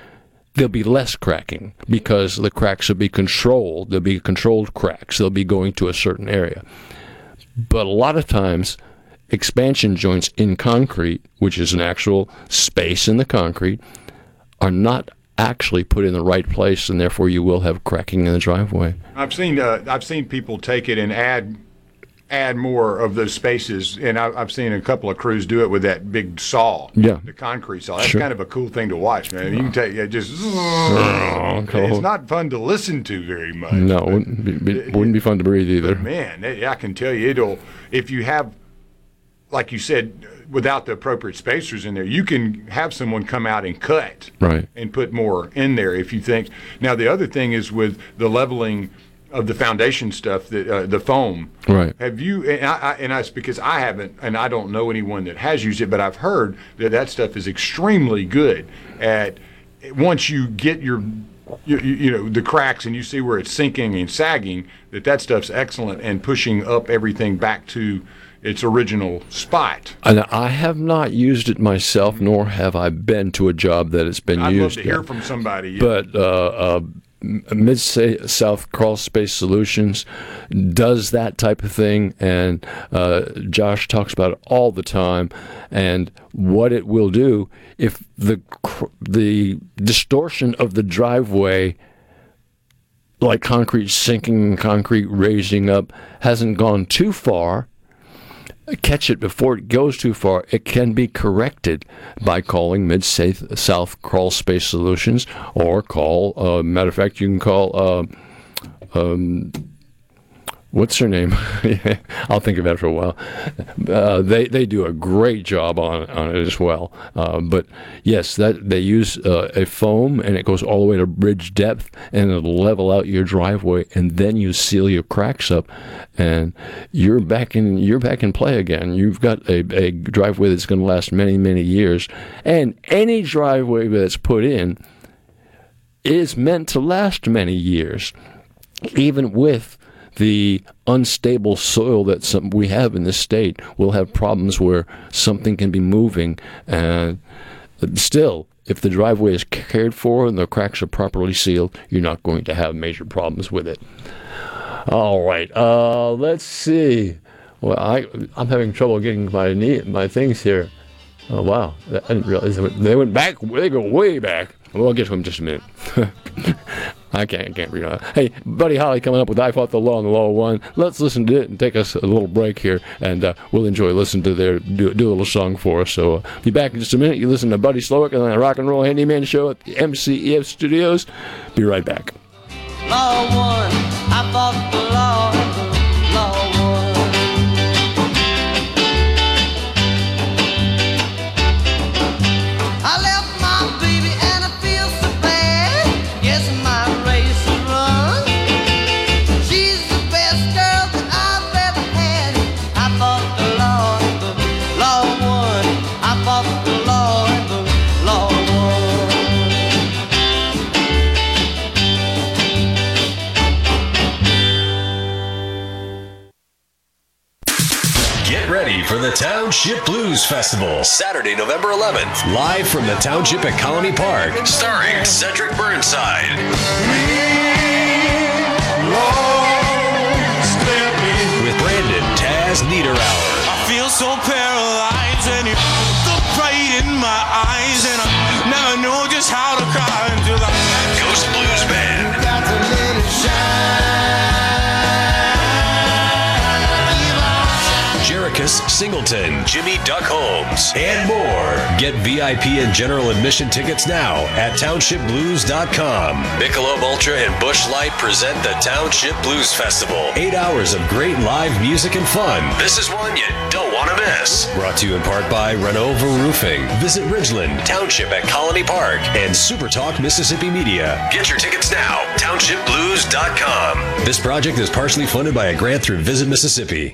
there'll be less cracking because the cracks will be controlled. There'll be controlled cracks. They'll be going to a certain area. But a lot of times, expansion joints in concrete, which is an actual space in the concrete, are not actually put in the right place, and therefore you will have cracking in the driveway. I've seen uh, I've seen people take it and add add more of those spaces, and I, I've seen a couple of crews do it with that big saw, Yeah. the concrete saw. That's Sure. kind of a cool thing to watch, man. You can take it just. Oh, cool. It's not fun to listen to very much. No, it wouldn't be, be, wouldn't be fun to breathe either. Man, I can tell you, it'll if you have, like you said, without the appropriate spacers in there, you can have someone come out and cut Right. and put more in there if you think. Now the other thing is with the leveling of the foundation stuff, that uh, the foam. Right. Have you? And I, I and I, it's because I haven't, and I don't know anyone that has used it, but I've heard that that stuff is extremely good at once you get your. You, you you know the cracks and you see where it's sinking and sagging that that stuff's excellent and pushing up everything back to its original spot And I have not used it myself, nor have I been to a job that it's been used. i'd love to hear from somebody But uh, uh, Mid South Crawl Space Solutions does that type of thing, and uh, Josh talks about it all the time. And what it will do if the cr- the distortion of the driveway like concrete sinking, concrete raising up, hasn't gone too far, catch it before it goes too far, it can be corrected by calling Mid South Crawl Space Solutions or call, uh, matter of fact, you can call, uh, um, what's her name? I'll think of that for a while. Uh, they they do a great job on on it as well. Uh, but yes, that they use uh, a foam and it goes all the way to bridge depth and it'll level out your driveway and then you seal your cracks up and you're back in you're back in play again. You've got a, a driveway that's going to last many many years and any driveway that's put in is meant to last many years even with the unstable soil that some, we have in this state, we'll have problems where something can be moving. And still, if the driveway is cared for and the cracks are properly sealed, you're not going to have major problems with it. All right, uh, let's see. Well, I I'm having trouble getting my knee, my things here. Oh wow, I didn't realize they went, back. They go way back. We'll get to them just a minute. I can't, can't read that. Hey, Buddy Holly coming up with I Fought the Law in the Law Won. Let's listen to it and take us a little break here, and uh, we'll enjoy listening to their do, do a little song for us. So uh, be back in just a minute. You listen to Buddy Slowick and the Rock and Roll Handyman Show at the MCEF Studios. Be right back. Law won, I fought the law, for the Township Blues Festival, Saturday, November 11th, live from the Township at Colony Park, starring Cedric Burnside. Singleton, Jimmy Duck Holmes, and more. Get VIP and general admission tickets now at townshipblues.com. Michelob Ultra and Busch Light present the Township Blues Festival. Eight hours of great live music and fun. This is one you don't want to miss. Brought to you in part by Renova Roofing. Visit Ridgeland Township at Colony Park and Super Talk Mississippi Media. Get your tickets now. Townshipblues.com. This project is partially funded by a grant through Visit Mississippi.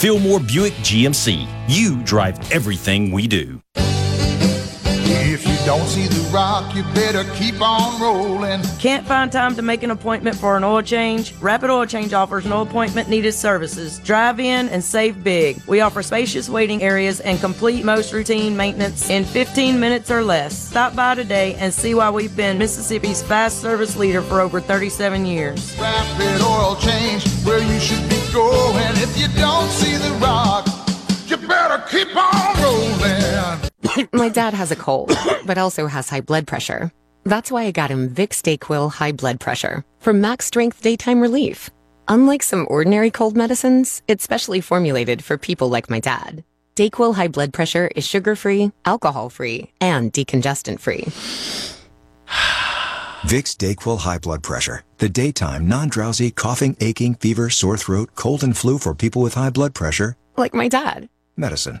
Fillmore Buick GMC. You drive everything we do. If you don't see the rock, you better keep on rolling. Can't find time to make an appointment for an oil change? Rapid Oil Change offers no appointment needed services. Drive in and save big. We offer spacious waiting areas and complete most routine maintenance in 15 minutes or less. Stop by today and see why we've been Mississippi's fast service leader for over 37 years. Rapid oil change, where you should be going. If you don't see the rock, you better keep on rolling. My dad has a cold, but also has high blood pressure. That's why I got him Vicks Dayquil High Blood Pressure for max strength daytime relief. Unlike some ordinary cold medicines, it's specially formulated for people like my dad. Dayquil High Blood Pressure is sugar free, alcohol free, and decongestant free. Vicks Dayquil High Blood Pressure. The daytime, non-drowsy, coughing, aching, fever, sore throat, cold and flu for people with high blood pressure. Like my dad. Medicine.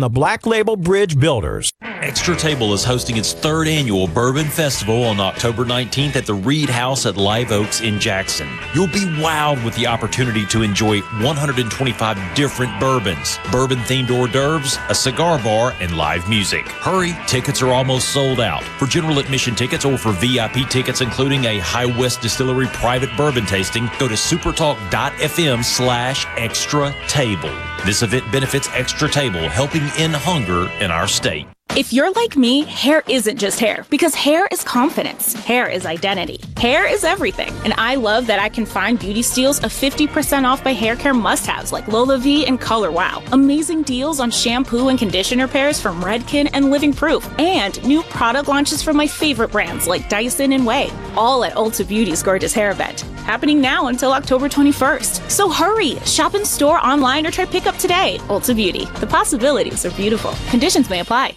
the Black Label Bridge Builders. Extra Table is hosting its third annual Bourbon Festival on October 19th at the Reed House at Live Oaks in Jackson. You'll be wowed with the opportunity to enjoy 125 different bourbons, bourbon themed hors d'oeuvres, a cigar bar, and live music. Hurry, tickets are almost sold out. For general admission tickets or for VIP tickets, including a High West Distillery private bourbon tasting, go to supertalk.fm slash extra table. This event benefits Extra Table, helping end hunger in our state. If you're like me, hair isn't just hair because hair is confidence. Hair is identity. Hair is everything. And I love that I can find beauty steals of 50% off by hair care must haves like Lola V and Color Wow. Amazing deals on shampoo and conditioner pairs from Redken and Living Proof. And new product launches from my favorite brands like Dyson and Ouai. All at Ulta Beauty's gorgeous hair event. Happening now until October 21st. So hurry! Shop in store, online, or try pickup today. Ulta Beauty. The possibilities are beautiful. Conditions may apply.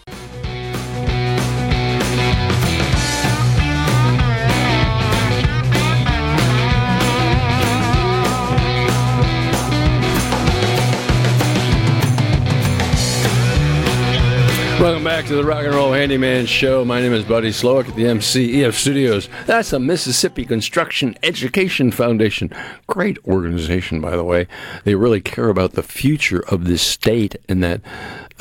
Welcome back to the Rock and Roll Handyman Show. My name is Buddy Slowick at the MCEF Studios. That's the Mississippi Construction Education Foundation. Great organization, by the way. They really care about the future of this state and that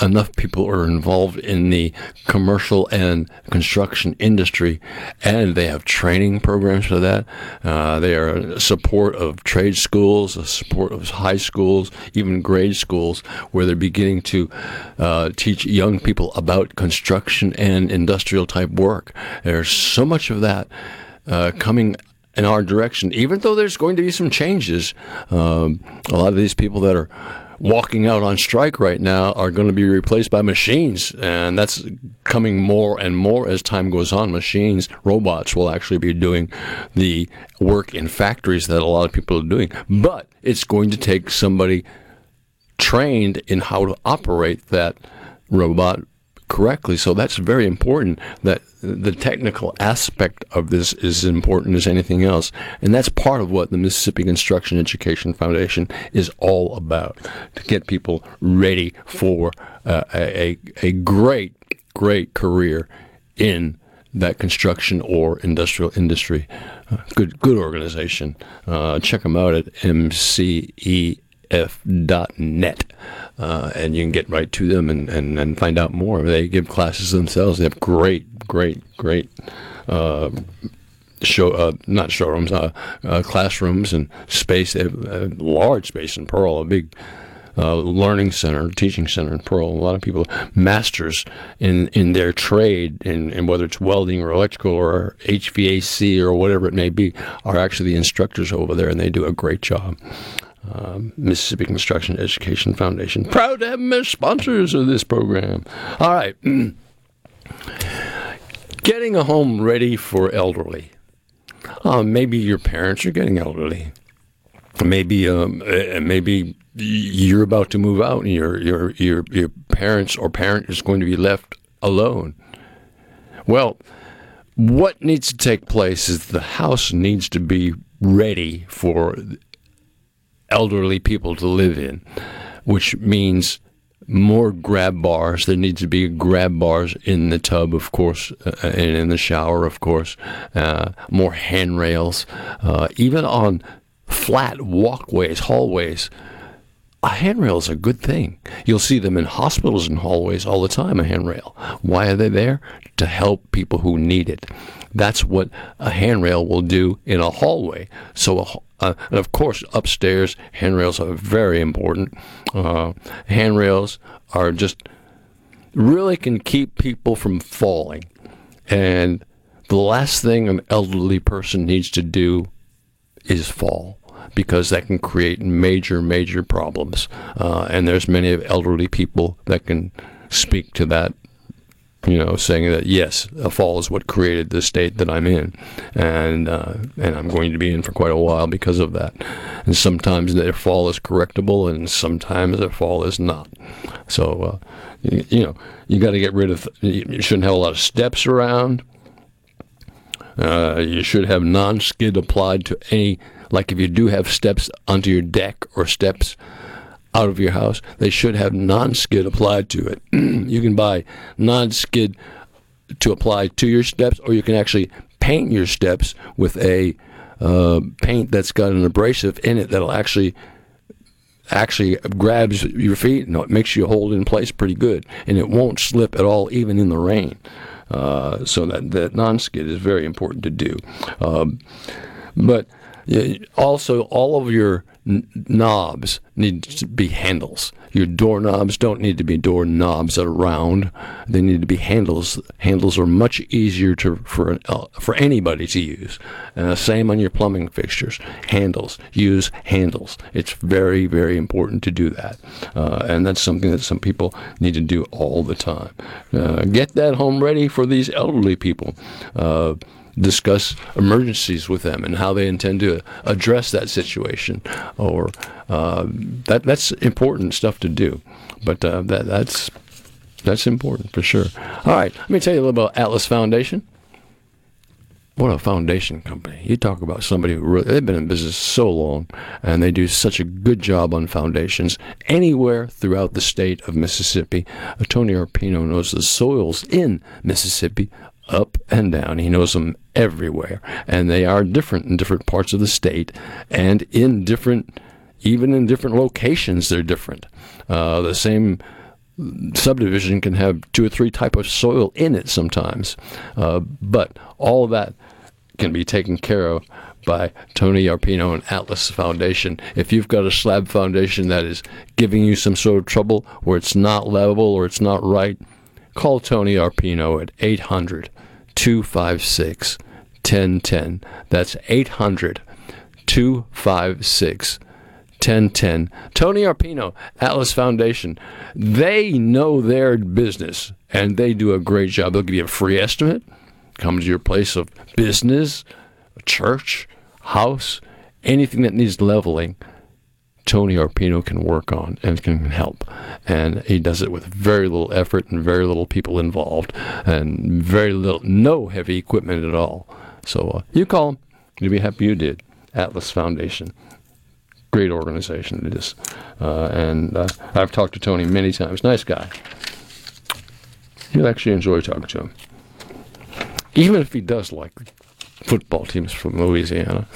enough people are involved in the commercial and construction industry, and they have training programs for that. Uh, they are support of trade schools, support of high schools, even grade schools, where they're beginning to uh, teach young people about construction and industrial type work. There's so much of that uh, coming in our direction, even though there's going to be some changes. Um, a lot of these people that are walking out on strike right now are going to be replaced by machines, and that's coming more and more as time goes on. Machines, robots will actually be doing the work in factories that a lot of people are doing, but it's going to take somebody trained in how to operate that robot correctly. So that's very important that the technical aspect of this is as important as anything else. And that's part of what the Mississippi Construction Education Foundation is all about to get people ready for uh, a, a great, great career in that construction or industrial industry. Uh, good, good organization. Uh, check them out at mcef.net. Uh, and you can get right to them and, and, and find out more. They give classes themselves. They have great, great, great uh, show, uh, not showrooms, uh, uh, classrooms and space. They have a large space in Pearl, a big uh, learning center, teaching center in Pearl. A lot of people, masters in, in their trade, in whether it's welding or electrical or HVAC or whatever it may be, are actually the instructors over there, and they do a great job. Um, Mississippi Construction Education Foundation. Proud to have them as sponsors of this program. All right. getting a home ready for elderly. Uh, maybe your parents are getting elderly. Maybe um, maybe you're about to move out and your your your your parents or parent is going to be left alone. Well, what needs to take place is the house needs to be ready for elderly people to live in, which means more grab bars. There needs to be grab bars in the tub, of course, uh, and in the shower, of course. Uh, more handrails, uh, even on flat walkways, hallways. A handrail is a good thing. You'll see them in hospitals and hallways all the time, a handrail. Why are they there? To help people who need it. That's what a handrail will do in a hallway. So, a, uh, and of course, upstairs, handrails are very important. Uh, handrails are just really can keep people from falling. And the last thing an elderly person needs to do is fall because that can create major, major problems. Uh, and there's many elderly people that can speak to that. You know, saying that yes, a fall is what created the state that I'm in, and uh, and I'm going to be in for quite a while because of that. And sometimes their fall is correctable, and sometimes their fall is not. So, uh, you, you know, you got to get rid of. You shouldn't have a lot of steps around. Uh, you should have non-skid applied to any like if you do have steps onto your deck or steps out of your house, they should have non-skid applied to it. you can buy non-skid to apply to your steps, or you can actually paint your steps with a uh, paint that's got an abrasive in it that'll actually actually grabs your feet and it makes you hold in place pretty good, and it won't slip at all, even in the rain. Uh, so that that non-skid is very important to do. Um, but Also, all of your n- knobs need to be handles. Your doorknobs don't need to be doorknobs that are round. They need to be handles. Handles are much easier to for uh, for anybody to use. Uh, same on your plumbing fixtures. Handles. Use handles. It's very very important to do that, uh, and that's something that some people need to do all the time. Uh, get that home ready for these elderly people. Discuss emergencies with them and how they intend to address that situation. Or uh, that that's important stuff to do, but uh, that that's that's important for sure. All right, let me tell you a little about Atlas Foundation. What a foundation company. You talk about somebody who really, they've been in business so long and they do such a good job on foundations anywhere throughout the state of Mississippi. Tony Arpino knows the soils in Mississippi up and down. He knows them everywhere, and they are different in different parts of the state, and in different, even in different locations, they're different. Uh, the same subdivision can have two or three type of soil in it sometimes, uh, but all of that can be taken care of by Tony Arpino and Atlas Foundation. If you've got a slab foundation that is giving you some sort of trouble, where it's not level or it's not right, call Tony Arpino at 800 256 1010. That's 800 256 1010. Tony Arpino, Atlas Foundation. They know their business and they do a great job. They'll give you a free estimate, come to your place of business, church, house, anything that needs leveling. Tony Arpino can work on and can help. And he does it with very little effort and very little people involved and very little, no heavy equipment at all. So uh, you call him. You'll be happy you did. Atlas Foundation. Great organization it is. Uh, and uh, I've talked to Tony many times. Nice guy. You'll actually enjoy talking to him. Even if he does like football teams from Louisiana.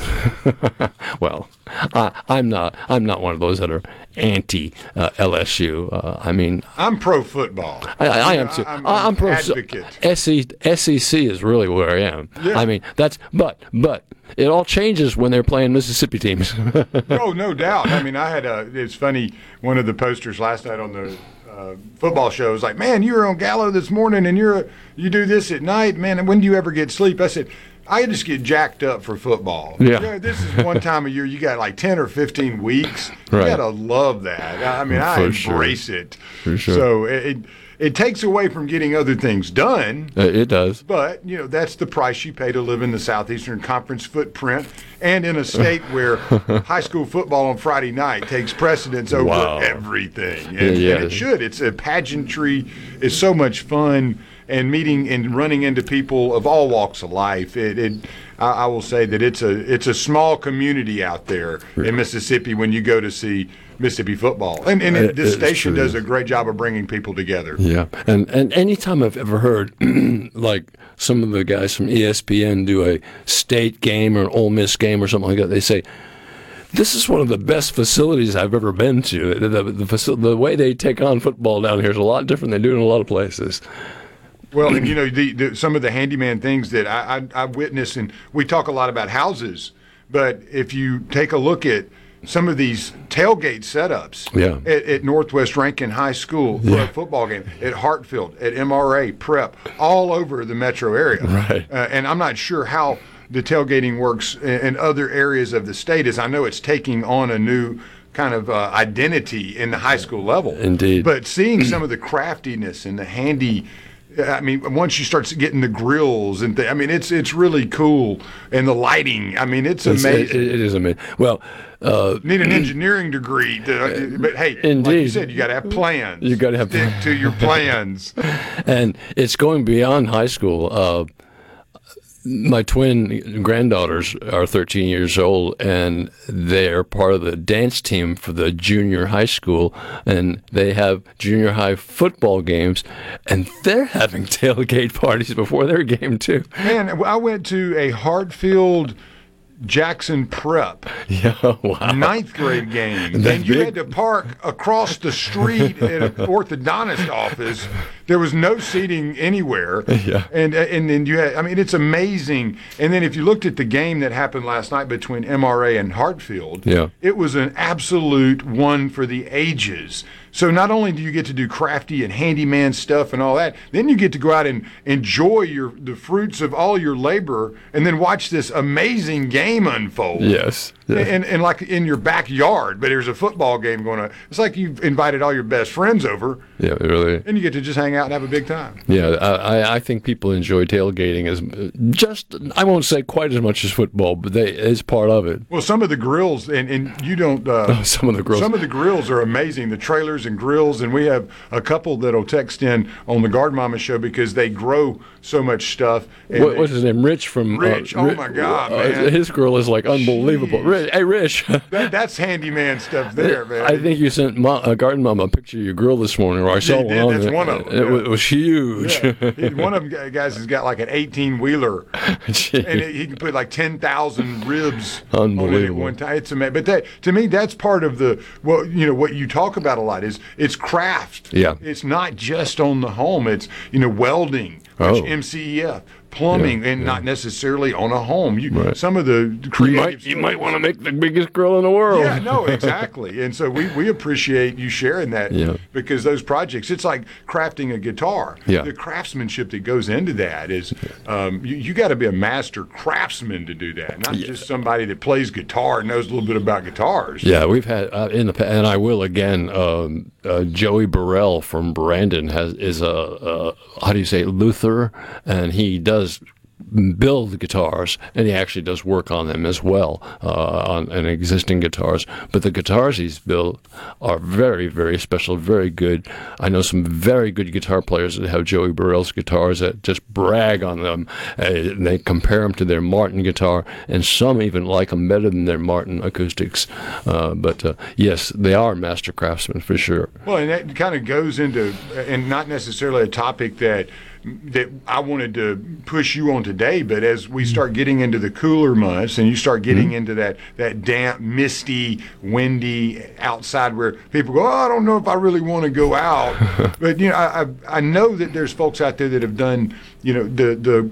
well, I, I'm not. I'm not one of those that are anti uh, LSU. Uh, I mean, I'm pro football. I, I, I am too. I'm, I- I'm pro. advocate. SEC, SEC is really where I am. Yeah. I mean, that's but but it all changes when they're playing Mississippi teams. oh, no doubt. I mean, I had a. It's funny. One of the posters last night on the uh, football show was like, "Man, you were on Gallo this morning, and you're you do this at night, man. When do you ever get sleep?" I said. I just get jacked up for football. Yeah. this is one time a year you got like ten or fifteen weeks. You Right. gotta love that. I mean, I For sure. embrace it. For sure. So it, it it takes away from getting other things done. Uh, it does. But you know that's the price you pay to live in the Southeastern Conference footprint, and in a state where high school football on Friday night takes precedence over Wow. everything, and, Yeah, yeah. and it should. It's a pageantry. It's so much fun, and meeting and running into people of all walks of life. It, it I, I will say that it's a it's a small community out there in Mississippi when you go to see Mississippi football, and, and it, this station true. does a great job of bringing people together. Yeah, and and anytime I've ever heard like some of the guys from ESPN do a state game or an Ole Miss game or something like that, they say. This is one of the best facilities I've ever been to. The, the, the, the way they take on football down here is a lot different than they do in a lot of places. Well, and you know, the, the, some of the handyman things that I, I, I witness, and we talk a lot about houses, but if you take a look at some of these tailgate setups Yeah. at, at Northwest Rankin High School for a football game, at Hartfield, at MRA, Prep, all over the metro area. Right. Uh, and I'm not sure how the tailgating works in, in other areas of the state, as I know it's taking on a new kind of uh, identity in the high school level. Indeed. But seeing some of the craftiness and the handy. I mean, once you start getting the grills and th- I mean, it's it's really cool, and the lighting. I mean, it's, It's- it- amazing. it is amazing. Well, uh, Need an engineering degree, to, but hey, like you said, you got to have plans. You gotta have stick to your plans. and it's going beyond high school. Uh, my twin granddaughters are 13 years old, and they're part of the dance team for the junior high school, and they have junior high football games, and they're having tailgate parties before their game too. Man, I went to a Hartfield Jackson Prep Yeah, wow. ninth grade game, That and you big? had to park across the street at an orthodontist office. There was no seating anywhere, Yeah. and and then you had. I mean, it's amazing. And then if you looked at the game that happened last night between MRA and Hartfield, Yeah. it was an absolute one for the ages. So not only do you get to do crafty and handyman stuff and all that, then you get to go out and enjoy your the fruits of all your labor, and then watch this amazing game unfold. Yes. Yeah. And, and like in your backyard, but there's a football game going on. It's like you've invited all your best friends over, Yeah, really. and you get to just hang out and have a big time. Yeah, I, I- think people enjoy tailgating as just I won't say quite as much as football, but they it's part of it. Well, some of the grills, and, and you don't. Uh, Some of the grills. Some of the grills are amazing. The trailers and grills, and we have a couple that'll text in on the Garden Mama show because they grow so much stuff. What, they- what's his name? Rich from uh, Rich, oh my God, uh, man. His grill is like unbelievable. Rich, hey, Rich. that, that's handyman stuff there, man. I think you sent Ma, uh, Garden Mom a picture of your grill this morning, or I saw one. That's it. one of them, It, yeah. it was huge. Yeah. One of them guys has got like an 18 wheeler, and it, he can put like 10,000 ribs on it at Unbelievable. one time. It's amazing. But that, to me, that's part of the well, you know, what you talk about a lot is it's craft. Yeah. It's not just on the home. It's you know welding, Oh. MCEF, plumbing Yeah, and yeah. not necessarily on a home. You, Some of the creative You might want to make the biggest grill in the world. yeah, no, exactly. And so we, we appreciate you sharing that Yeah. because those projects, it's like crafting a guitar. Yeah. The craftsmanship that goes into that is um, you, you got to be a master craftsman to do that, not just somebody that plays guitar and knows a little bit about guitars. Yeah, we've had uh, in the past, and I will again. Um, uh, Joey Burrell from Brandon has is a, a how do you say luthier, and he does build guitars and he actually does work on them as well uh, on, on existing guitars. But the guitars he's built are very very special very good. I know some very good guitar players that have joey burrell's guitars that just brag on them. Uh, they compare them to their martin guitar and some even like them better than their martin acoustics. Uh, but uh, yes they are master craftsmen for sure. Well, and that kind of goes into, and not necessarily a topic that that I wanted to push you on today, but as we start getting into the cooler months and you start getting into that that damp, misty, windy outside where people go, oh, I don't know if I really want to go out, but you know, I, I I know that there's folks out there that have done, you know, the the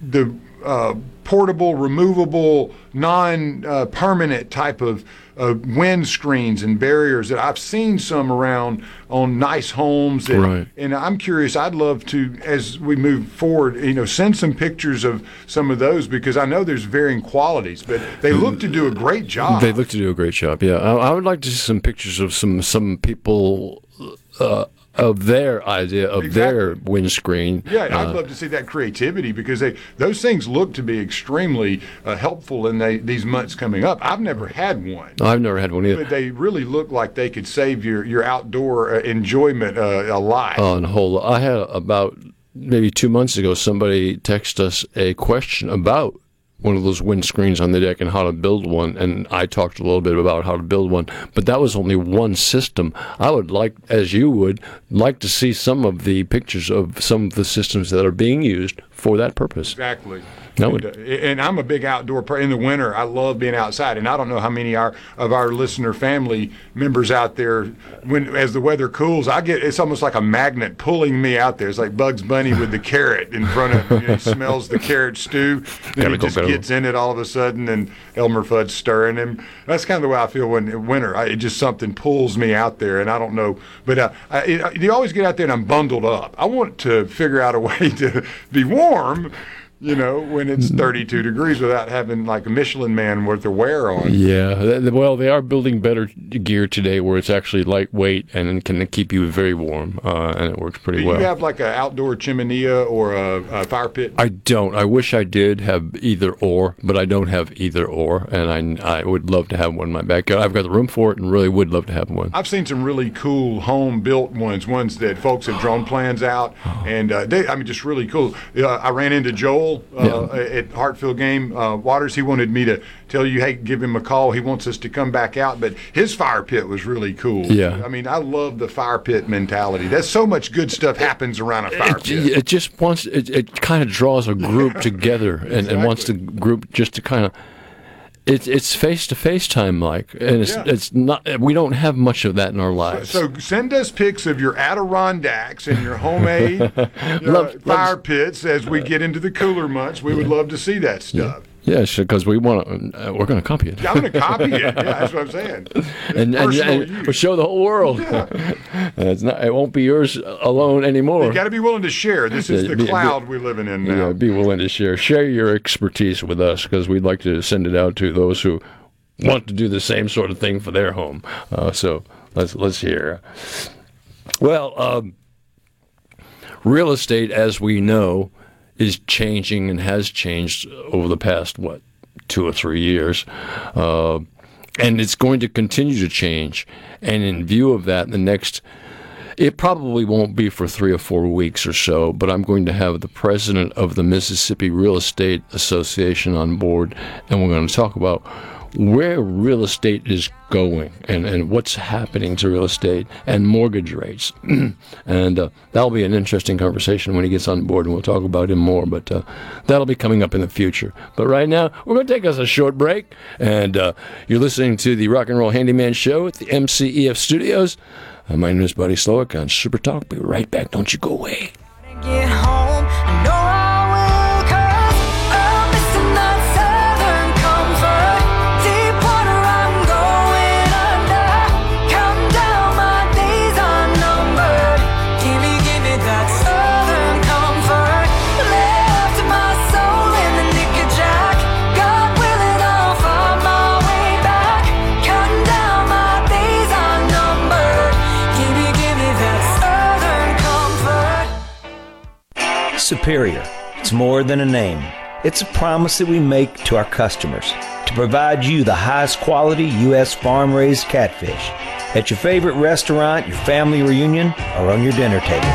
the uh, portable, removable, non-permanent type of uh, wind screens and barriers that I've seen some around on nice homes. That, Right. And I'm curious. I'd love to, as we move forward, you know, send some pictures of some of those because I know there's varying qualities, but they look to do a great job. They look to do a great job. Yeah, I, I would like to see some pictures of some some people uh, of their idea of their windscreen. Yeah, I'd Uh, love to see that creativity because they those things look to be extremely uh, helpful in they, these months coming up. I've never had one. I've never had one either. But they really look like they could save your, your outdoor uh, enjoyment uh, a lot. on hold. I had about maybe two months ago somebody text us a question about one of those windscreens on the deck and how to build one, and I talked a little bit about how to build one. But that was only one system. I would like, as you would, like to see some of the pictures of some of the systems that are being used for that purpose. Exactly. That and, uh, and I'm a big outdoor person. In the winter, I love being outside. And I don't know how many our, of our listener family members out there, when as the weather cools, I get it's almost like a magnet pulling me out there. It's like Bugs Bunny with the carrot in front of him. You know, he smells the carrot stew. Then he just gets in it all of a sudden, and Elmer Fudd's stirring him. That's kind of the way I feel when winter. I, it just something pulls me out there, and I don't know. But uh, I, it, you always get out there, and I'm bundled up. I want to figure out a way to be warm. You know, when it's 32 degrees without having like a Michelin man worth of wear on. Yeah, well, they are building better gear today where it's actually lightweight and can keep you very warm, uh, and it works pretty Do well. you have like an outdoor chiminea or a, a fire pit? I don't. I wish I did have either or, but I don't have either or, and I, I would love to have one in my backyard. I've got the room for it, and really would love to have one. I've seen some really cool home built ones, ones that folks have drawn plans out, and uh, they, I mean, just really cool. Uh, I ran into Joel uh, at Hartfield Game uh, Waters. He wanted me to tell you, hey, give him a call. He wants us to come back out, but his fire pit was really cool. Yeah. I mean, I love the fire pit mentality. That's so much good stuff happens around a fire It, pit. it just wants. It, it kind of draws a group together, and, and wants the group just to kind of. It's it's face to face time, like, and it's Yeah. it's not. We don't have much of that in our lives. So send us pics of your Adirondacks and your homemade uh, Love- fire pits as we get into the cooler months. We would love to see that stuff. Yes, because we want to. Uh, we're going to copy it. Yeah, I'm going to copy it. Yeah, that's what I'm saying. and, and, and we'll show the whole world. it's not. It won't be yours alone anymore. You got to be willing to share. This is Yeah, the be- be- cloud we're living in now. Yeah, be willing to share share your expertise with us because we'd like to send it out to those who want to do the same sort of thing for their home. Uh, so let's let's hear. Well, um, real estate, as we know, is changing and has changed over the past what two or three years. Uh, and it's going to continue to change. And in view of that, the next it probably won't be for three or four weeks or so, but I'm going to have the president of the Mississippi Real Estate Association on board, and we're going to talk about where real estate is going and, and what's happening to real estate and mortgage rates. and uh, that'll be an interesting conversation when he gets on board, and we'll talk about him more, but uh, that'll be coming up in the future. But right now, we're going to take us a short break, and uh, you're listening to the Rock and Roll Handyman Show at the MCEF Studios. Uh, my name is Buddy Slowick on Super Talk. Be right back. Don't you go away. Superior. It's more than a name. It's a promise that we make to our customers to provide you the highest quality U.S. farm raised catfish at your favorite restaurant, your family reunion, or on your dinner table.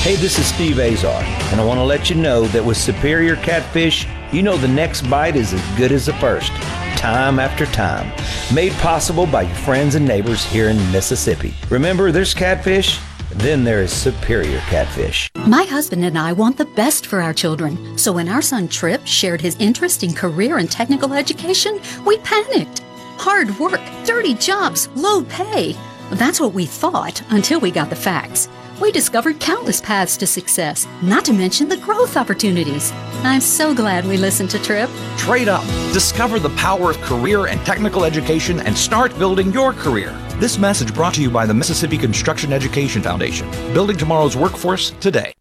Hey, this is Steve Azar, and I want to let you know that with Superior Catfish, you know the next bite is as good as the first, time after time. Made possible by your friends and neighbors here in Mississippi. Remember, there's catfish, then there is Superior Catfish. My husband and I want the best for our children. So when our son Trip shared his interest in career and technical education, we panicked. Hard work, dirty jobs, low pay. That's what we thought until we got the facts. We discovered countless paths to success, not to mention the growth opportunities. I'm so glad we listened to Trip. Trade up, discover the power of career and technical education, and start building your career. This message brought to you by the Mississippi Construction Education Foundation, building tomorrow's workforce today.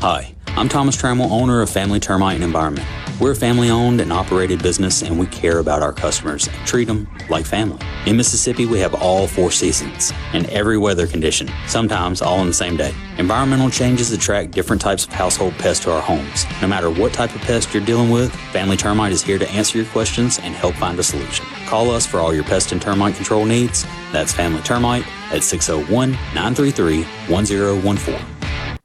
Hi, I'm Thomas Trammell, owner of Family Termite and Environment. We're a family owned and operated business and we care about our customers and treat them like family. In Mississippi, we have all four seasons and every weather condition, sometimes all in the same day. Environmental changes attract different types of household pests to our homes. No matter what type of pest you're dealing with, Family Termite is here to answer your questions and help find a solution. Call us for all your pest and termite control needs. That's Family Termite at 601 933 1014.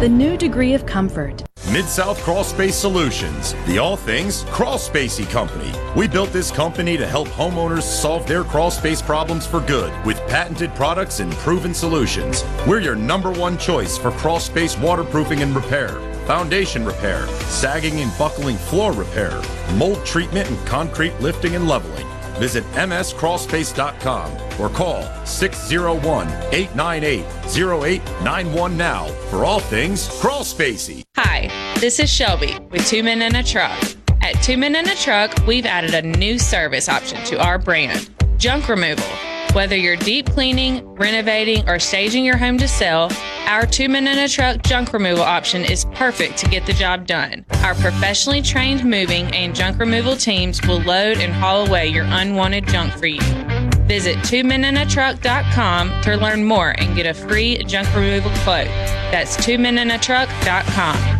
The new degree of comfort. Mid South Crawl Space Solutions, the all things crawl spacey company. We built this company to help homeowners solve their crawl space problems for good with patented products and proven solutions. We're your number one choice for crawl space waterproofing and repair, foundation repair, sagging and buckling floor repair, mold treatment and concrete lifting and leveling. Visit mscrawlspace.com or call 601 898 0891 now for all things crawl spacey. Hi, this is Shelby with Two Men in a Truck. At Two Men in a Truck, we've added a new service option to our brand junk removal. Whether you're deep cleaning, renovating, or staging your home to sell, our Two Men in a Truck junk removal option is perfect to get the job done. Our professionally trained moving and junk removal teams will load and haul away your unwanted junk for you. Visit twomeninatruck.com to learn more and get a free junk removal quote. That's twomeninatruck.com.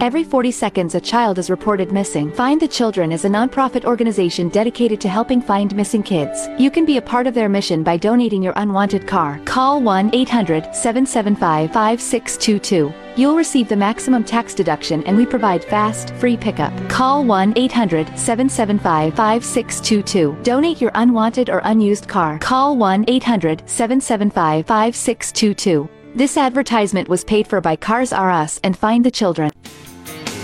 Every 40 seconds, a child is reported missing. Find the Children is a nonprofit organization dedicated to helping find missing kids. You can be a part of their mission by donating your unwanted car. Call 1 800 775 5622. You'll receive the maximum tax deduction and we provide fast, free pickup. Call 1 800 775 5622. Donate your unwanted or unused car. Call 1 800 775 5622. This advertisement was paid for by Cars R Us and Find the Children.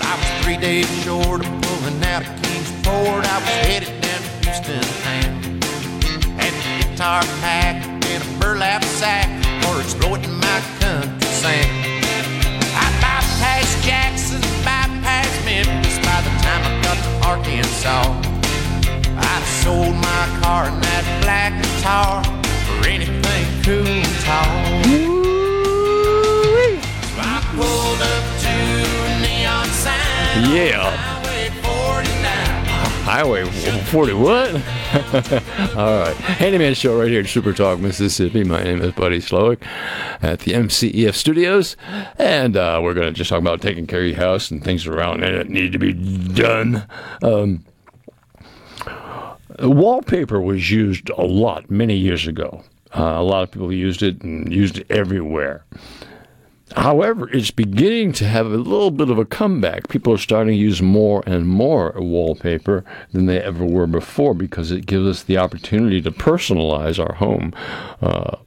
I was three days short of pulling out of Kingsport. I was headed down to Houston town. Had a guitar pack and a burlap sack for exploiting my country sound. I bypassed Jackson, bypassed Memphis by the time I got to Arkansas. I sold my car and that black guitar for anything cool and tall. Yeah. Highway 49. Highway 40 what? All right. Handyman Show right here at Super Talk, Mississippi. My name is Buddy Slowick at the MCEF studios. And uh, we're going to just talk about taking care of your house and things around it that need to be done. Um, wallpaper was used a lot many years ago. Uh, a lot of people used it and used it everywhere. However, it's beginning to have a little bit of a comeback. People are starting to use more and more wallpaper than they ever were before because it gives us the opportunity to personalize our home. Uh,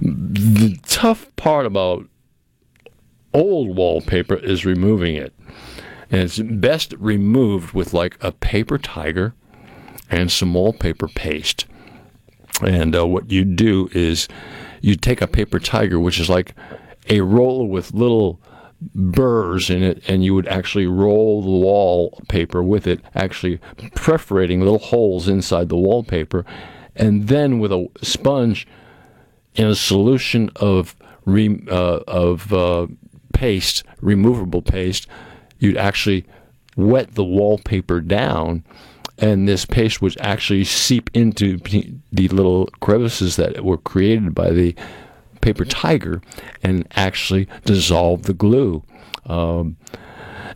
the tough part about old wallpaper is removing it. And it's best removed with like a paper tiger and some wallpaper paste. And uh, what you do is you take a paper tiger, which is like a roller with little burrs in it, and you would actually roll the wallpaper with it, actually perforating little holes inside the wallpaper. And then with a sponge in a solution of re, uh, of uh, paste, removable paste, you'd actually wet the wallpaper down, and this paste would actually seep into the little crevices that were created by the paper tiger and actually dissolve the glue. Um,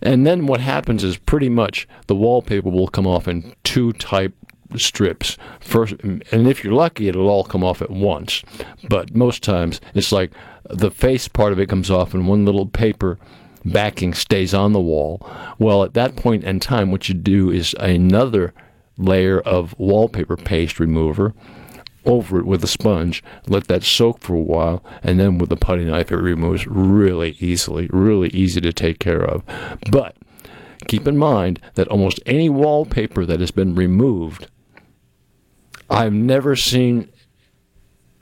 and then what happens is pretty much the wallpaper will come off in two type strips. First and if you're lucky it'll all come off at once. But most times it's like the face part of it comes off and one little paper backing stays on the wall. Well at that point in time what you do is another layer of wallpaper paste remover over it with a sponge, let that soak for a while, and then with a putty knife it removes really easily, really easy to take care of. But keep in mind that almost any wallpaper that has been removed, I've never seen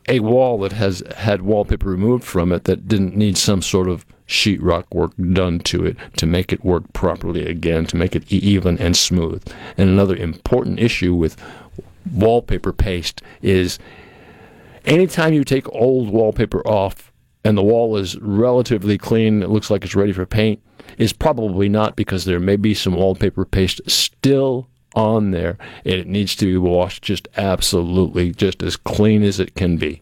a wall that has had wallpaper removed from it that didn't need some sort of sheetrock work done to it to make it work properly again, to make it even and smooth. And another important issue with wallpaper paste is anytime you take old wallpaper off and the wall is relatively clean, it looks like it's ready for paint, is probably not because there may be some wallpaper paste still on there and it needs to be washed just absolutely just as clean as it can be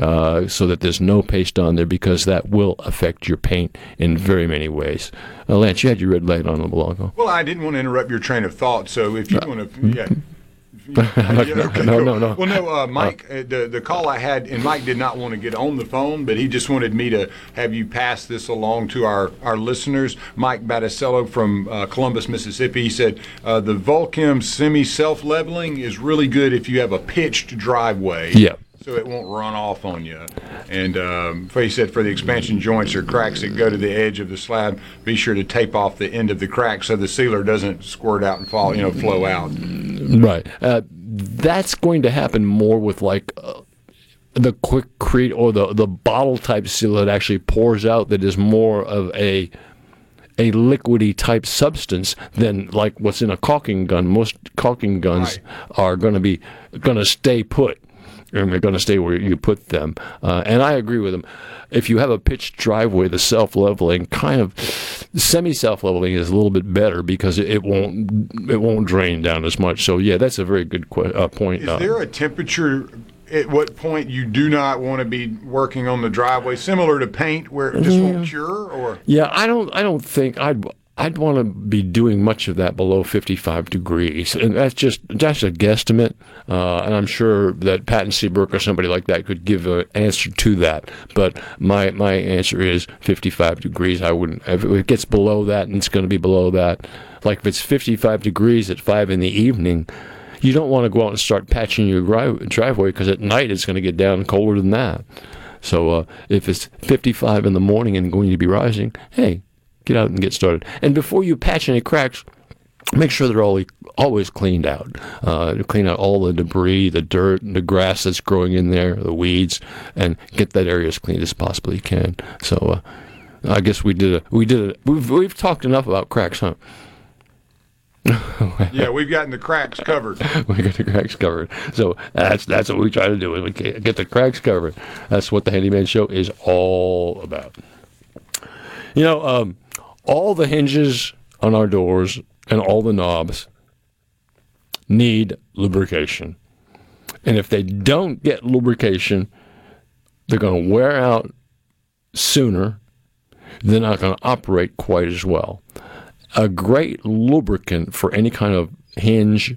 uh, so that there's no paste on there because that will affect your paint in very many ways. Uh, Lance, you had your red light on a little ago. Well, I didn't want to interrupt your train of thought, so if you Uh, want to, yeah. no, no, no, no. Well, no, uh, Mike, uh, the the call I had, and Mike did not want to get on the phone, but he just wanted me to have you pass this along to our, our listeners. Mike Batticello from uh, Columbus, Mississippi, he said uh, the Vulkem semi self leveling is really good if you have a pitched driveway. Yeah. So it won't run off on you. And um, he said for the expansion joints or cracks that go to the edge of the slab, be sure to tape off the end of the crack so the sealer doesn't squirt out and fall, you know, flow out. Right. Uh, that's going to happen more with like uh, the Quikrete or the the bottle type seal that actually pours out that is more of a a liquidy type substance than like what's in a caulking gun. Most caulking guns are going to be going to stay put. And they're going to stay where you put them. Uh, and I agree with them. If you have a pitched driveway, the self leveling kind of semi self leveling is a little bit better because it, won't it won't drain down as much. So yeah, that's a very good que- uh, point. Is Uh, there a temperature at what point you do not want to be working on the driveway, similar to paint, where it just won't cure? Or Yeah, I don't. I don't think I'd. I'd want to be doing much of that below 55 degrees, and that's just that's a guesstimate. Uh, and I'm sure that Patton Seabrook or somebody like that could give an answer to that. But my my answer is 55 degrees. I wouldn't. If it gets below that, and it's going to be below that, like if it's 55 degrees at five in the evening, you don't want to go out and start patching your dri- driveway because at night it's going to get down colder than that. So uh, if it's 55 in the morning and going to be rising, hey, get out and get started. And before you patch any cracks, make sure they're all always cleaned out. Uh, clean out all the debris, the dirt, the grass that's growing in there, the weeds, and get that area as clean as possibly you can. So uh, I guess we did a we did a we've we've talked enough about cracks, huh? yeah, we've gotten the cracks covered. we got the cracks covered. So that's that's what we try to do. We get the cracks covered. That's what the Handyman Show is all about. You know, um, all the hinges on our doors and all the knobs need lubrication, and if they don't get lubrication, they're going to wear out sooner. They're not going to operate quite as well a great lubricant for any kind of hinge,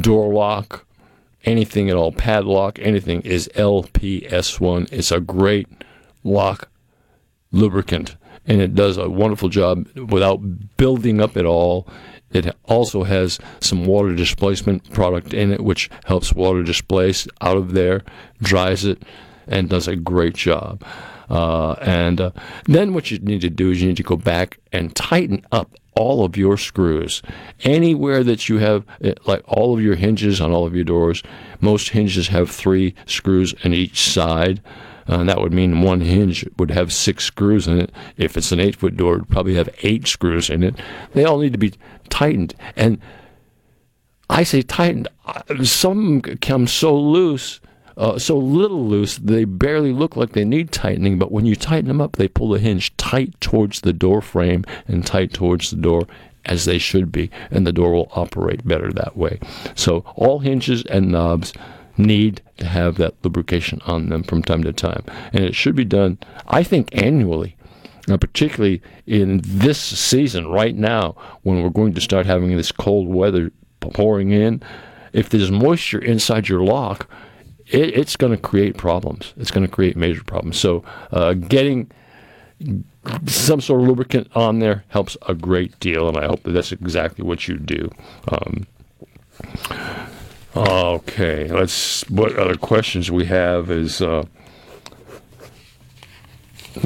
door lock, anything at all, padlock, anything is LPS1. It's a great lock lubricant, and it does a wonderful job without building up at all. It also has some water displacement product in it, which helps water displace out of there, dries it, and does a great job. Uh, and uh, then what you need to do is you need to go back and tighten up all of your screws. Anywhere that you have, eh, like all of your hinges on all of your doors, most hinges have three screws in each side. Uh, and that would mean one hinge would have six screws in it. If it's an eight foot door, it would probably have eight screws in it. They all need to be tightened. And I say tightened. Uh, some come so loose, uh, so little loose, they barely look like they need tightening. But when you tighten them up, they pull the hinge tight towards the door frame and tight towards the door as they should be. And the door will operate better that way. So all hinges and knobs need to have that lubrication on them from time to time. And it should be done, I think, annually. Now, particularly in this season, right now, when we're going to start having this cold weather pouring in, if there's moisture inside your lock, it, it's going to create problems. It's going to create major problems. So, uh, getting some sort of lubricant on there helps a great deal, and I hope that that's exactly what you do. Um, Okay, let's. What other questions we have is. Uh,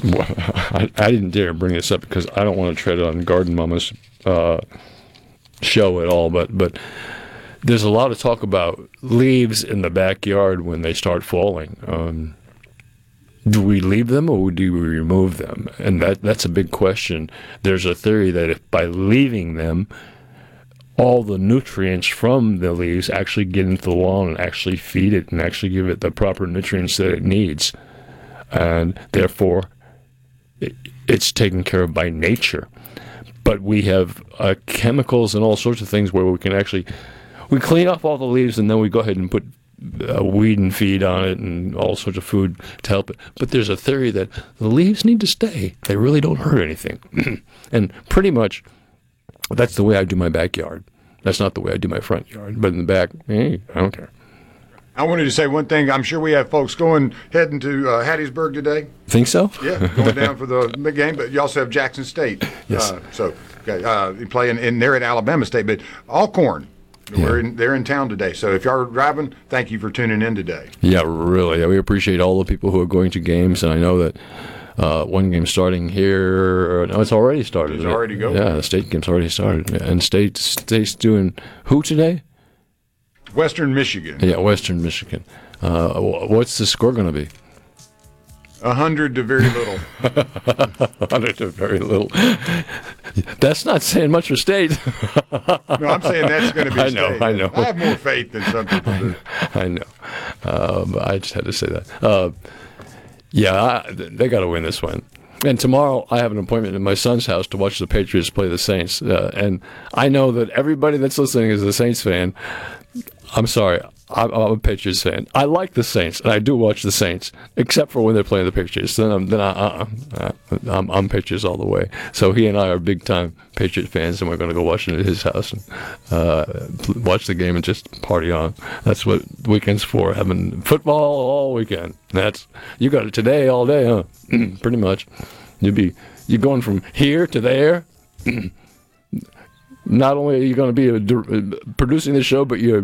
I, I, didn't dare bring this up because I don't want to tread on Garden Mama's uh, show at all, but but there's a lot of talk about leaves in the backyard when they start falling. Um, do we leave them or do we remove them? And that that's a big question. There's a theory that if by leaving them, all the nutrients from the leaves actually get into the lawn and actually feed it and actually give it the proper nutrients that it needs. And therefore, it, it's taken care of by nature. But we have uh, chemicals and all sorts of things where we can actually we clean off all the leaves and then we go ahead and put uh, weed and feed on it and all sorts of food to help it. But there's a theory that the leaves need to stay. They really don't hurt anything. and pretty much that's the way I do my backyard. That's not the way I do my front yard. But in the back, hey, I don't care. I wanted to say one thing. I'm sure we have folks going heading to uh, Hattiesburg today. Think so? Yeah, going down for the game. But you also have Jackson State. Yes. Uh, so okay, uh, playing in there at Alabama State, but Alcorn. Yeah. We're in, they're in town today. So if y'all are driving, thank you for tuning in today. Yeah, really. We appreciate all the people who are going to games, and I know that uh, one game starting here. No, it's already started. It's already going. Yeah, the state game's already started. And state state's doing who today? Western Michigan. Yeah, Western Michigan. Uh, what's the score going to be? A hundred to very little. A hundred to very little. That's not saying much for state. no, I'm saying that's going to be. I know. State. I know. I have more faith than some people do. I know. Um, I just had to say that. Uh, yeah, I, they got to win this one. And tomorrow I have an appointment in my son's house to watch the Patriots play the Saints. Uh, and I know that everybody that's listening is a Saints fan. I'm sorry. I'm, I'm, a Patriots fan. I like the Saints, and I do watch the Saints, except for when they're playing the Patriots. Then I'm then I, uh, uh, I'm, I'm Patriots all the way. So he and I are big time Patriot fans, and we're going to go watch it at his house and uh, watch the game and just party on. That's what weekends for. Having football all weekend. That's you got it today all day, huh? Pretty much. You'd be you're going from here to there. not only are you going to be uh, producing the show, but you're.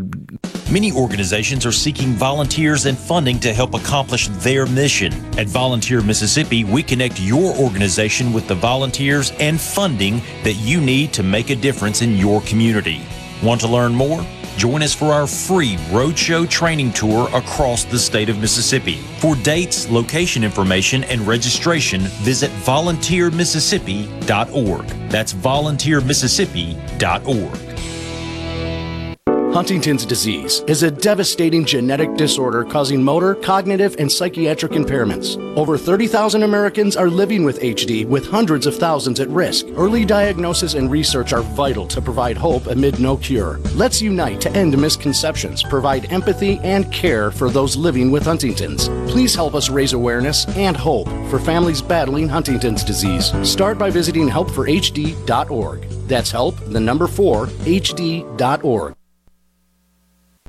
Many organizations are seeking volunteers and funding to help accomplish their mission. At Volunteer Mississippi, we connect your organization with the volunteers and funding that you need to make a difference in your community. Want to learn more? Join us for our free roadshow training tour across the state of Mississippi. For dates, location information, and registration, visit volunteermississippi.org. That's volunteermississippi.org. Huntington's disease is a devastating genetic disorder causing motor, cognitive, and psychiatric impairments. Over 30,000 Americans are living with HD, with hundreds of thousands at risk. Early diagnosis and research are vital to provide hope amid no cure. Let's unite to end misconceptions, provide empathy and care for those living with Huntington's. Please help us raise awareness and hope for families battling Huntington's disease. Start by visiting helpforhd.org. That's help, the number 4, hd.org.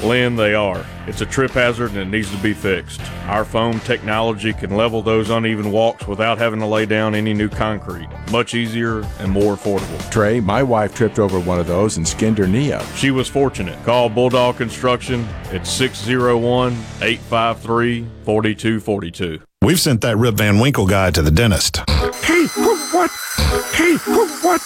Lynn, they are. It's a trip hazard and it needs to be fixed. Our foam technology can level those uneven walks without having to lay down any new concrete. Much easier and more affordable. Trey, my wife tripped over one of those and skinned her knee up. She was fortunate. Call Bulldog Construction at 601 853 4242. We've sent that Rip Van Winkle guy to the dentist. Hey, what? Hey, what?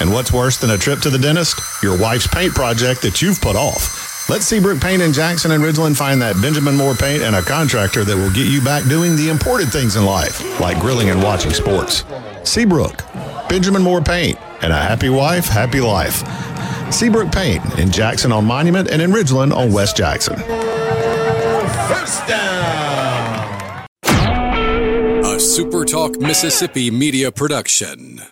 And what's worse than a trip to the dentist? Your wife's paint project that you've put off. Let Seabrook Paint in Jackson and Ridgeland find that Benjamin Moore paint and a contractor that will get you back doing the important things in life, like grilling and watching sports. Seabrook, Benjamin Moore Paint, and a happy wife, happy life. Seabrook Paint in Jackson on Monument and in Ridgeland on West Jackson. First down. A SuperTalk Mississippi media production.